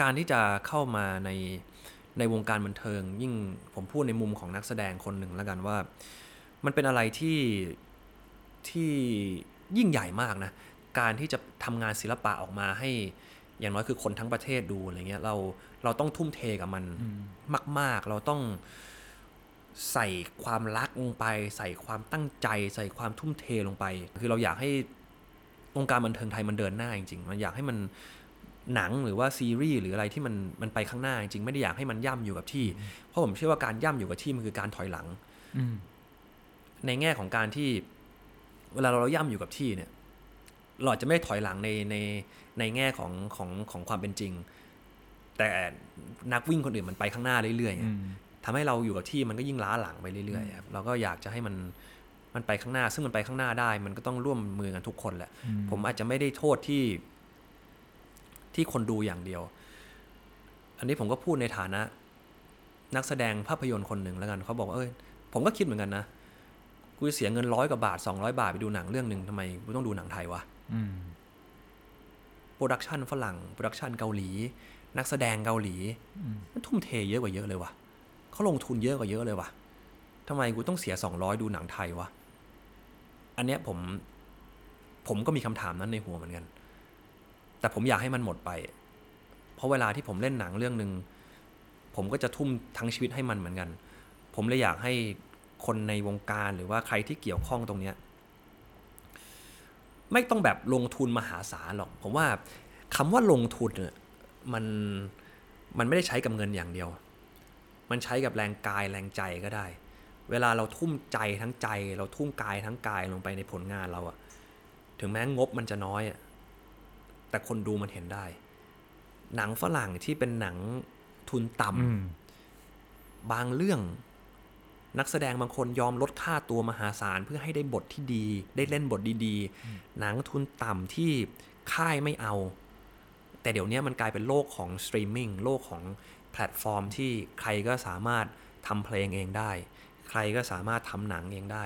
การที่จะเข้ามาใน ในวงการบันเทิง ยิ่งผมพูดในมุมของนักแสดงคนหนึ่งแล้วกันว่า มันเป็นอะไรที่ที่ยิ่งใหญ่มากนะ การที่จะทำงานศิลปะออกมาให้อย่างน้อยคือคนทั้งประเทศดูอะไรเงี้ยเราเราต้องทุ่มเทกับมันมาก ๆ เราต้องใส่ความรักลงไป ใส่ความตั้งใจ ใส่ความทุ่มเทลงไป คือเราอยากให้วงการบันเทิงไทยมันเดินหน้าจริงๆ มันอยากให้มัน หนังหรือว่าซีรีส์หรืออะไรที่มันมันไปข้างหน้าจริงๆไม่ได้อยากให้มันย่ำอยู่กับที่ เพราะผมเชื่อว่าการย่ำอยู่กับที่มันคือการถอยหลังอืมในแง่ของการที่ เวลาเราย่ำอยู่กับที่เนี่ย เราอาจจะไม่ถอยหลังในในในแง่ของของของความเป็นจริง แต่นักวิ่งคนอื่นมันไปข้างหน้าเรื่อยๆไงอืมทำให้เราอยู่กับที่มันก็ยิ่งล้าหลังไปเรื่อยๆครับเราก็อยากจะให้มันมันไปข้างหน้า ซึ่งมันไปข้างหน้าได้ มันก็ต้องร่วมมือกันทุกคนแหละ ผมอาจจะไม่ได้โทษที่ ที่คนดูอย่างเดียว อันนี้ผมก็พูดในฐานะ นักแสดงภาพยนตร์คนหนึ่งแล้วกันเขาบอกว่าเอ้ยผมก็คิดเหมือนกันนะกูจะเสียเงินร้อยกว่าบาทสองร้อยบาทไปดูหนังเรื่องหนึ่งทำไมกูต้องดูหนังไทยวะอืม production ฝรั่ง production เกาหลี นักแสดงเกาหลีมันทุ่มเทเยอะกว่าเยอะเลยวะเขาลงทุนเยอะกว่าเยอะเลยวะทำไมกูต้องเสียสองร้อยดูหนังไทยวะอันเนี้ยผม ผมก็มีคำถามนั้นในหัวเหมือนกัน แต่ผมอยากให้มันหมดไป เพราะเวลาที่ผมเล่นหนังเรื่องหนึ่งผมก็จะทุ่มทั้งชีวิตให้มันเหมือนกัน ผมเลยอยากให้คนในวงการหรือว่าใครที่เกี่ยวข้องตรงเนี้ยไม่ต้องแบบลงทุนมหาศาลหรอก ผมว่าคำว่าลงทุนเนี่ยมันมันไม่ได้ใช้กับเงินอย่างเดียว มันใช้กับแรงกายแรงใจก็ได้ เวลาเราทุ่มใจทั้งใจ เราทุ่มกายทั้งกายลงไปในผลงานเราอะถึงแม้งบมันจะน้อยอะ แต่คนดูมันเห็นได้ หนังฝรั่งที่เป็นหนังทุนต่ำอืมบางเรื่อง นักแสดงบางคนยอมลดค่าตัวมหาศาลเพื่อให้ได้บทที่ดี ได้เล่นบทดีๆ หนังทุนต่ำที่ค่ายไม่เอา แต่เดี๋ยวนี้มันกลายเป็นโลกของสตรีมมิ่งโลกของแพลตฟอร์มที่ใครก็สามารถทำเพลงเองได้ ใครก็สามารถทำหนังเองได้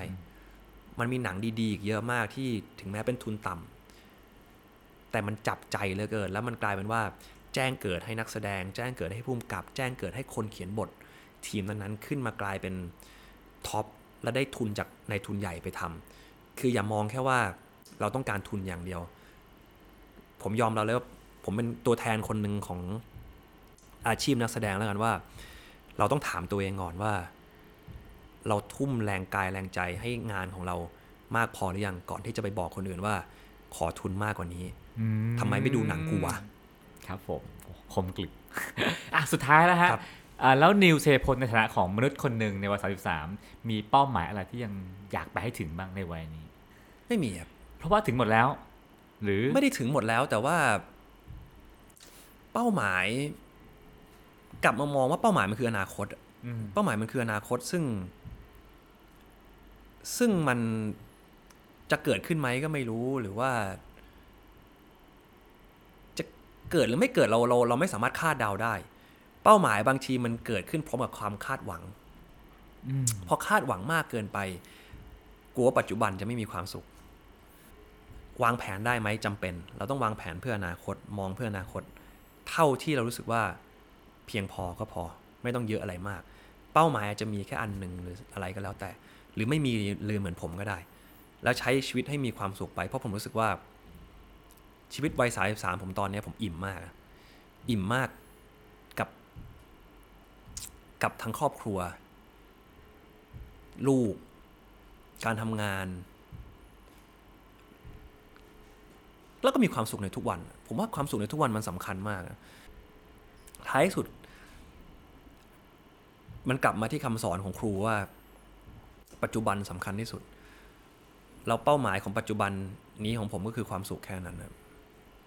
มันมีหนังดีๆอีกเยอะมากที่ถึงแม้เป็นทุนต่ำ แต่มันจับใจเหลือเกิน แล้วมันกลายเป็นว่า แจ้งเกิดให้นักแสดง แจ้งเกิดให้ผู้กำกับ แจ้งเกิดให้คนเขียนบท ทีมนั้นๆขึ้นมากลายเป็นท็อปและได้ทุนจากในทุนใหญ่ไปทำคืออย่ามองแค่ว่าเราต้องการทุนอย่างเดียว ผมยอมเราเลยว่าผมเป็นตัวแทนคนหนึ่งของอาชีพนักแสดงแล้วกันว่า เราต้องถามตัวเองก่อนว่า เราทุ่มแรงกายแรงใจให้งานของเรามากพอหรือยังก่อนที่จะไปบอกคนอื่นว่า ขอทุนมากกว่านี้ ทำไมไม่ดูหนังกูวะครับผมโอ้คมกลิบอะสุดท้ายแล้วฮะครับอ่าแล้วนิวเซพลในฐานะของมนุษย์คนหนึ่งในวัย33 มีเป้าหมายอะไรที่ยังอยากไปให้ถึงบ้างในวัยนี้ ไม่มีครับเพราะว่าถึงหมดแล้ว หรือไม่ได้ถึงหมดแล้วแต่ว่า เป้าหมาย กลับมามองว่าเป้าหมายมันคืออนาคตอะอืมเป้าหมายมันคืออนาคตซึ่ง ซึ่งมันจะเกิดขึ้นไหมก็ไม่รู้หรือว่าจะ เกิดหรือไม่เกิดเราเราเราไม่สามารถคาดเดาได้ เป้าหมายบางทีมันเกิดขึ้นพร้อมกับความคาดหวังอืมพอคาดหวังมากเกินไปกลัวว่าปัจจุบันจะไม่มีความสุข วางแผนได้ไหมจำเป็น เราต้องวางแผนเพื่ออนาคตมองเพื่ออนาคต เท่าที่เรารู้สึกว่าเพียงพอก็พอ ไม่ต้องเยอะอะไรมาก เป้าหมายอาจจะมีแค่อันหนึ่งหรืออะไรก็แล้วแต่ หรือไม่มีเลยเหมือนผมก็ได้ แล้วใช้ชีวิตให้มีความสุขไปเพราะผมรู้สึกว่า ชีวิตวัยสายสามผมตอนนี้ผมอิ่มมาก อิ่มมากกับ กับทั้งครอบครัว ลูก การทำงาน แล้วก็มีความสุขในทุกวัน ผมว่าความสุขในทุกวันมันสำคัญมากท้ายสุด มันกลับมาที่คำสอนของครูว่า ปัจจุบันสำคัญที่สุดเราเป้าหมายของปัจจุบันนี้ของผมก็คือความสุขแค่นั้นนะ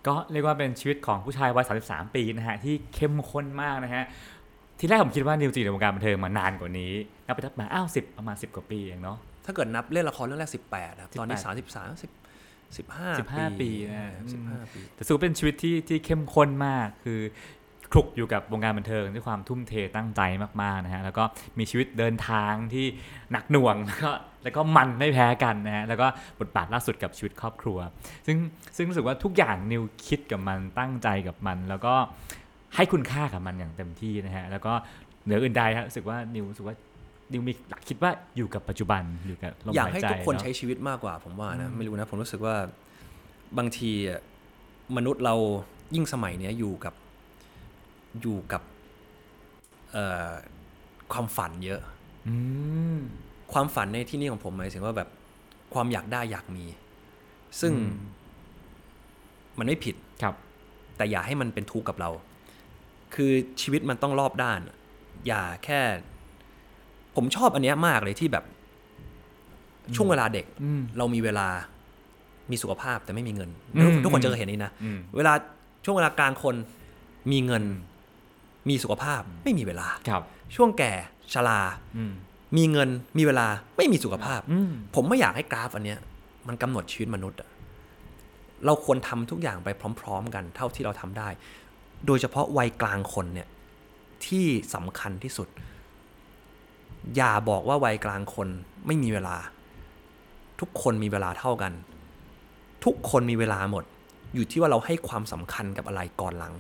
ก็เรียกว่าเป็นชีวิตของผู้ชายวัย 33 ปีนะฮะที่เข้มข้นมากนะฮะทีแรกผมคิดว่านิวจีในวงการบันเทิงมานานกว่านี้นับไปนับมาอ้าวสิบประมาณ10กว่าปีเองเนาะถ้าเกิดนับเล่นละครเรื่องแรกสิบแปดครับตอนนี้18สามสิบสามสิบสิบห้า15ปีนะสิบห้าปีแต่สู้เป็นชีวิตที่ที่เข้มข้นมากคือ คลุกอยู่กับวงการบันเทิงด้วยความทุ่มเทตั้งใจมากๆนะฮะแล้วก็มีชีวิตเดินทางที่หนักหน่วงแล้วก็แล้วก็มันไม่แพ้กันนะฮะแล้วก็บทบาทล่าสุดกับชีวิตครอบครัว ซึ่งซึ่งรู้สึกว่าทุกอย่างนิวคิดกับมันตั้งใจกับมัน แล้วก็ให้คุณค่ากับมันอย่างเต็มที่นะฮะแล้วก็เหนืออื่นใดฮะรู้สึกว่านิวรู้สึกว่านิวมีหลักคิดว่าอยู่กับปัจจุบันอยู่กับลมอยากหายให้ใจทุกคนเอะใช้ชีวิตมากกว่า ผมว่านะไม่รู้นะผมรู้สึกว่าบางทีอะมนุษย์เรายิ่งสมัยเนี้ยอยู่กับ อยู่กับเอ่อความฝันเยอะอืมความฝันในที่นี่ของผมหมายถึงว่าแบบความอยากได้อยากมี ซึ่งอืมมันไม่ผิดครับ แต่อย่าให้มันเป็นทุกข์กับเรา คือชีวิตมันต้องรอบด้าน อย่าแค่ ผมชอบอันเนี้ยมากเลยที่แบบ ช่วงเวลาเด็กอืมเรามีเวลามีสุขภาพแต่ไม่มีเงินอืมทุกคนจะเคยเห็นนี้นะอืมเวลาช่วงเวลากลางคนมีเงิน มีสุขภาพไม่มีเวลาครับช่วงแก่ชราอืมมีเงินมีเวลาไม่มีสุขภาพอืมผมไม่อยากให้กราฟอันเนี้ย มันกำหนดชีวิตมนุษย์อะเราควรทำทุกอย่างไปพร้อม ๆ กันเท่าที่เราทำได้ โดยเฉพาะวัยกลางคนเนี่ย ที่สำคัญที่สุด อย่าบอกว่าวัยกลางคนไม่มีเวลา ทุกคนมีเวลาเท่ากัน ทุกคนมีเวลาหมด อยู่ที่ว่าเราให้ความสำคัญกับอะไรก่อนหลัง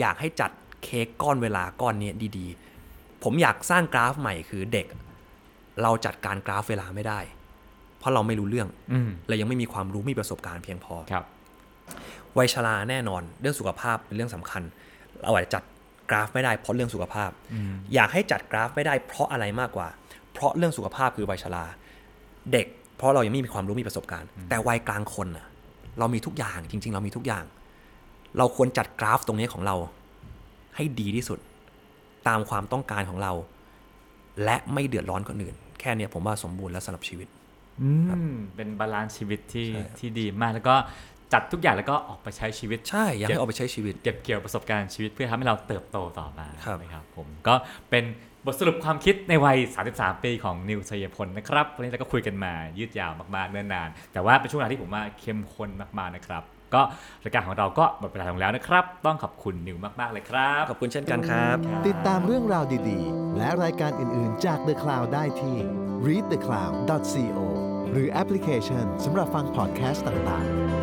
อยากให้จัดเค้กก้อนเวลาก้อนเนี้ยดีๆ ผมอยากสร้างกราฟใหม่คือเด็ก เราจัดการกราฟเวลาไม่ได้ เพราะเราไม่รู้เรื่องอืมเรายังไม่มีความรู้มีประสบการณ์เพียงพอครับวัยชราแน่นอน เรื่องสุขภาพเป็นเรื่องสำคัญ เราอาจจะจัดกราฟไม่ได้เพราะเรื่องสุขภาพ อยากให้จัดกราฟไม่ได้เพราะอะไรมากกว่า เพราะเรื่องสุขภาพคือวัยชราเด็ก เพราะเรายังไม่มีความรู้มีประสบการณ์ แต่วัยกลางคนน่ะ เรามีทุกอย่างจริง ๆ เรามีทุกอย่าง เราควรจัดกราฟตรงนี้ของเรา ให้ดีที่สุด ตามความต้องการของเรา และไม่เดือดร้อนคนอื่น แค่เนี้ยผมว่าสมบูรณ์แล้วสำหรับชีวิตอืมเป็น balance ชีวิตที่ใช่ที่ดีมากแล้วก็จัดทุกอย่างแล้วก็ออกไปใช้ชีวิตใช่อยากให้เอาไปใช้ชีวิต เก็บเกี่ยวประสบการณ์ชีวิตเพื่อทำให้เราเติบโตต่อมาครับนะครับผมก็เป็นบทสรุปความคิดในวัย 33 ปีของนิวชัยพลนะครับวันนี้เราก็คุยกันมายืดยาวมากๆเนิ่นนาน แต่ว่าเป็นช่วงเวลาที่ผมว่าเข้มข้นมากๆนะครับ ก็รายการของเราก็หมดเวลาลงแล้วนะครับ ต้องขอบคุณนิวมากๆเลยครับ ขอบคุณเช่นกันครับ ติดตามเรื่องราวดีๆ และรายการอื่นๆจาก The Cloud ได้ที่ readthecloud.co หรือแอปพลิเคชันสำหรับฟังพอดแคสต์ต่างๆ